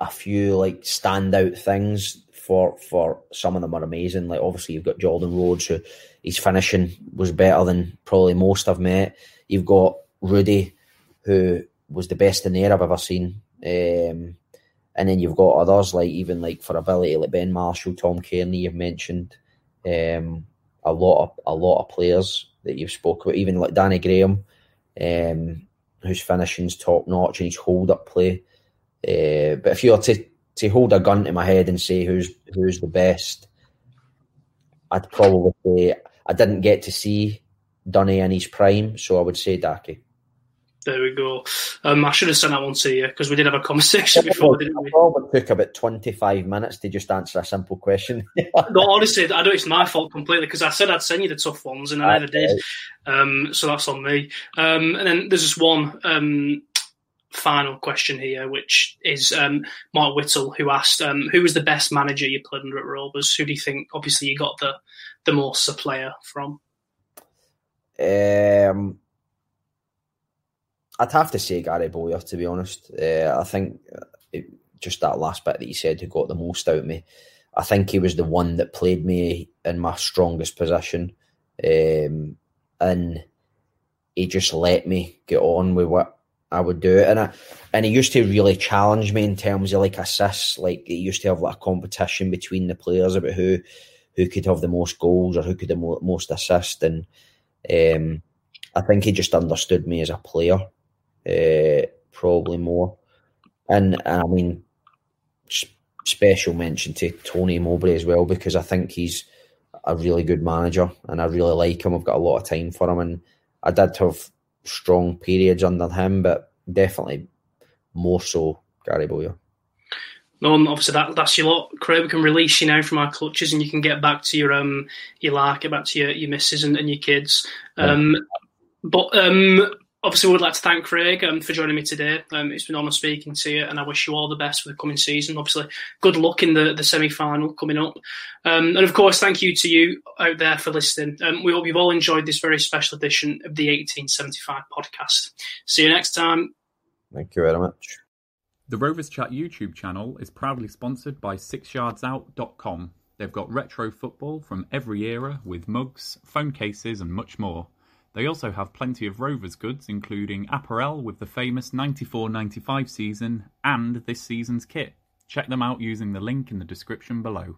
a few like standout things for for some of them are amazing. Like obviously you've got Jordan Rhodes who his finishing was better than probably most I've met. You've got Rudy who was the best in the air I've ever seen. Um, and then you've got others like even like for ability like Ben Marshall, Tom Cairney you've mentioned. Um, a lot of a lot of players that you've spoke about, even like Danny Graham, um, whose finishing's top notch and his hold up play. Uh, but if you were to to hold a gun to my head and say who's who's the best, I'd probably say I didn't get to see Dunny in his prime, so I would say Daki. There we go. Um, I should have sent that one to you because we did have a conversation before, didn't we? It took about 25 minutes to just answer a simple question. <laughs> no, honestly, I know it's my fault completely because I said I'd send you the tough ones and I never did. Um, so that's on me. Um, and then there's just one um, final question here, which is um, Mark Whittle, who asked, um, "Who was the best manager you played under at Rovers? Who do you think? Obviously, you got the the most player from." Um, I'd have to say Gary Bowyer, to be honest. Uh, I think it, just that last bit that he said, who got the most out of me. I think he was the one that played me in my strongest position, um, and he just let me get on with what I would do. And I, and he used to really challenge me in terms of like assists. Like he used to have like a competition between the players about who who could have the most goals or who could the most assist. And um, I think he just understood me as a player, uh, probably more. And, and I mean, special mention to Tony Mowbray as well because I think he's a really good manager and I really like him. I've got a lot of time for him, and I did have strong periods under him, but definitely more so Gary Bowyer. No, and obviously that that's your lot, Craig. We can release you now from our clutches, and you can get back to your um your lark, get back to your your missus and, and your kids. Um, yeah. but um, obviously, we would like to thank Craig um, for joining me today. Um, it's been an honour speaking to you, and I wish you all the best for the coming season. Obviously, good luck in the, the semi final coming up. Um, and of course, thank you to you out there for listening. Um, we hope you've all enjoyed this very special edition of the 1875 podcast. See you next time. Thank you very much. The Rovers Chat YouTube channel is proudly sponsored by SixYardsOut.com. They've got retro football from every era with mugs, phone cases, and much more. They also have plenty of Rovers goods, including apparel with the famous 94 95 season and this season's kit. Check them out using the link in the description below.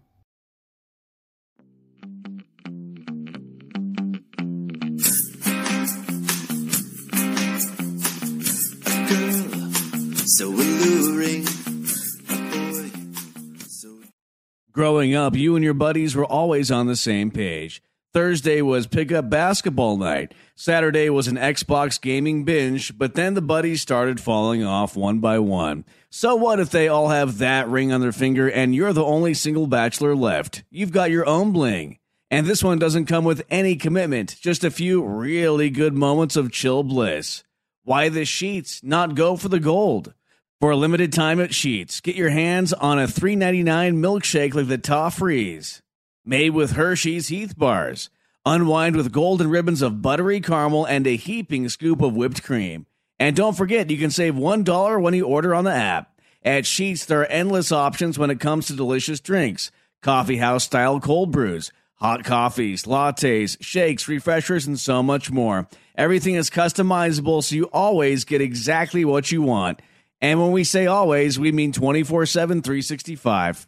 Growing up, you and your buddies were always on the same page. Thursday was pickup basketball night. Saturday was an Xbox gaming binge, but then the buddies started falling off one by one. So what if they all have that ring on their finger and you're the only single bachelor left? You've got your own bling. And this one doesn't come with any commitment, just a few really good moments of chill bliss. Why the Sheetz not go for the gold? For a limited time at Sheetz, get your hands on a $3.99 milkshake like the Toffrees made with Hershey's Heath bars. Unwind with golden ribbons of buttery caramel and a heaping scoop of whipped cream. And don't forget, you can save $1 when you order on the app. At Sheetz, there are endless options when it comes to delicious drinks coffee house style cold brews, hot coffees, lattes, shakes, refreshers, and so much more. Everything is customizable, so you always get exactly what you want. And when we say always, we mean 24 7, 365.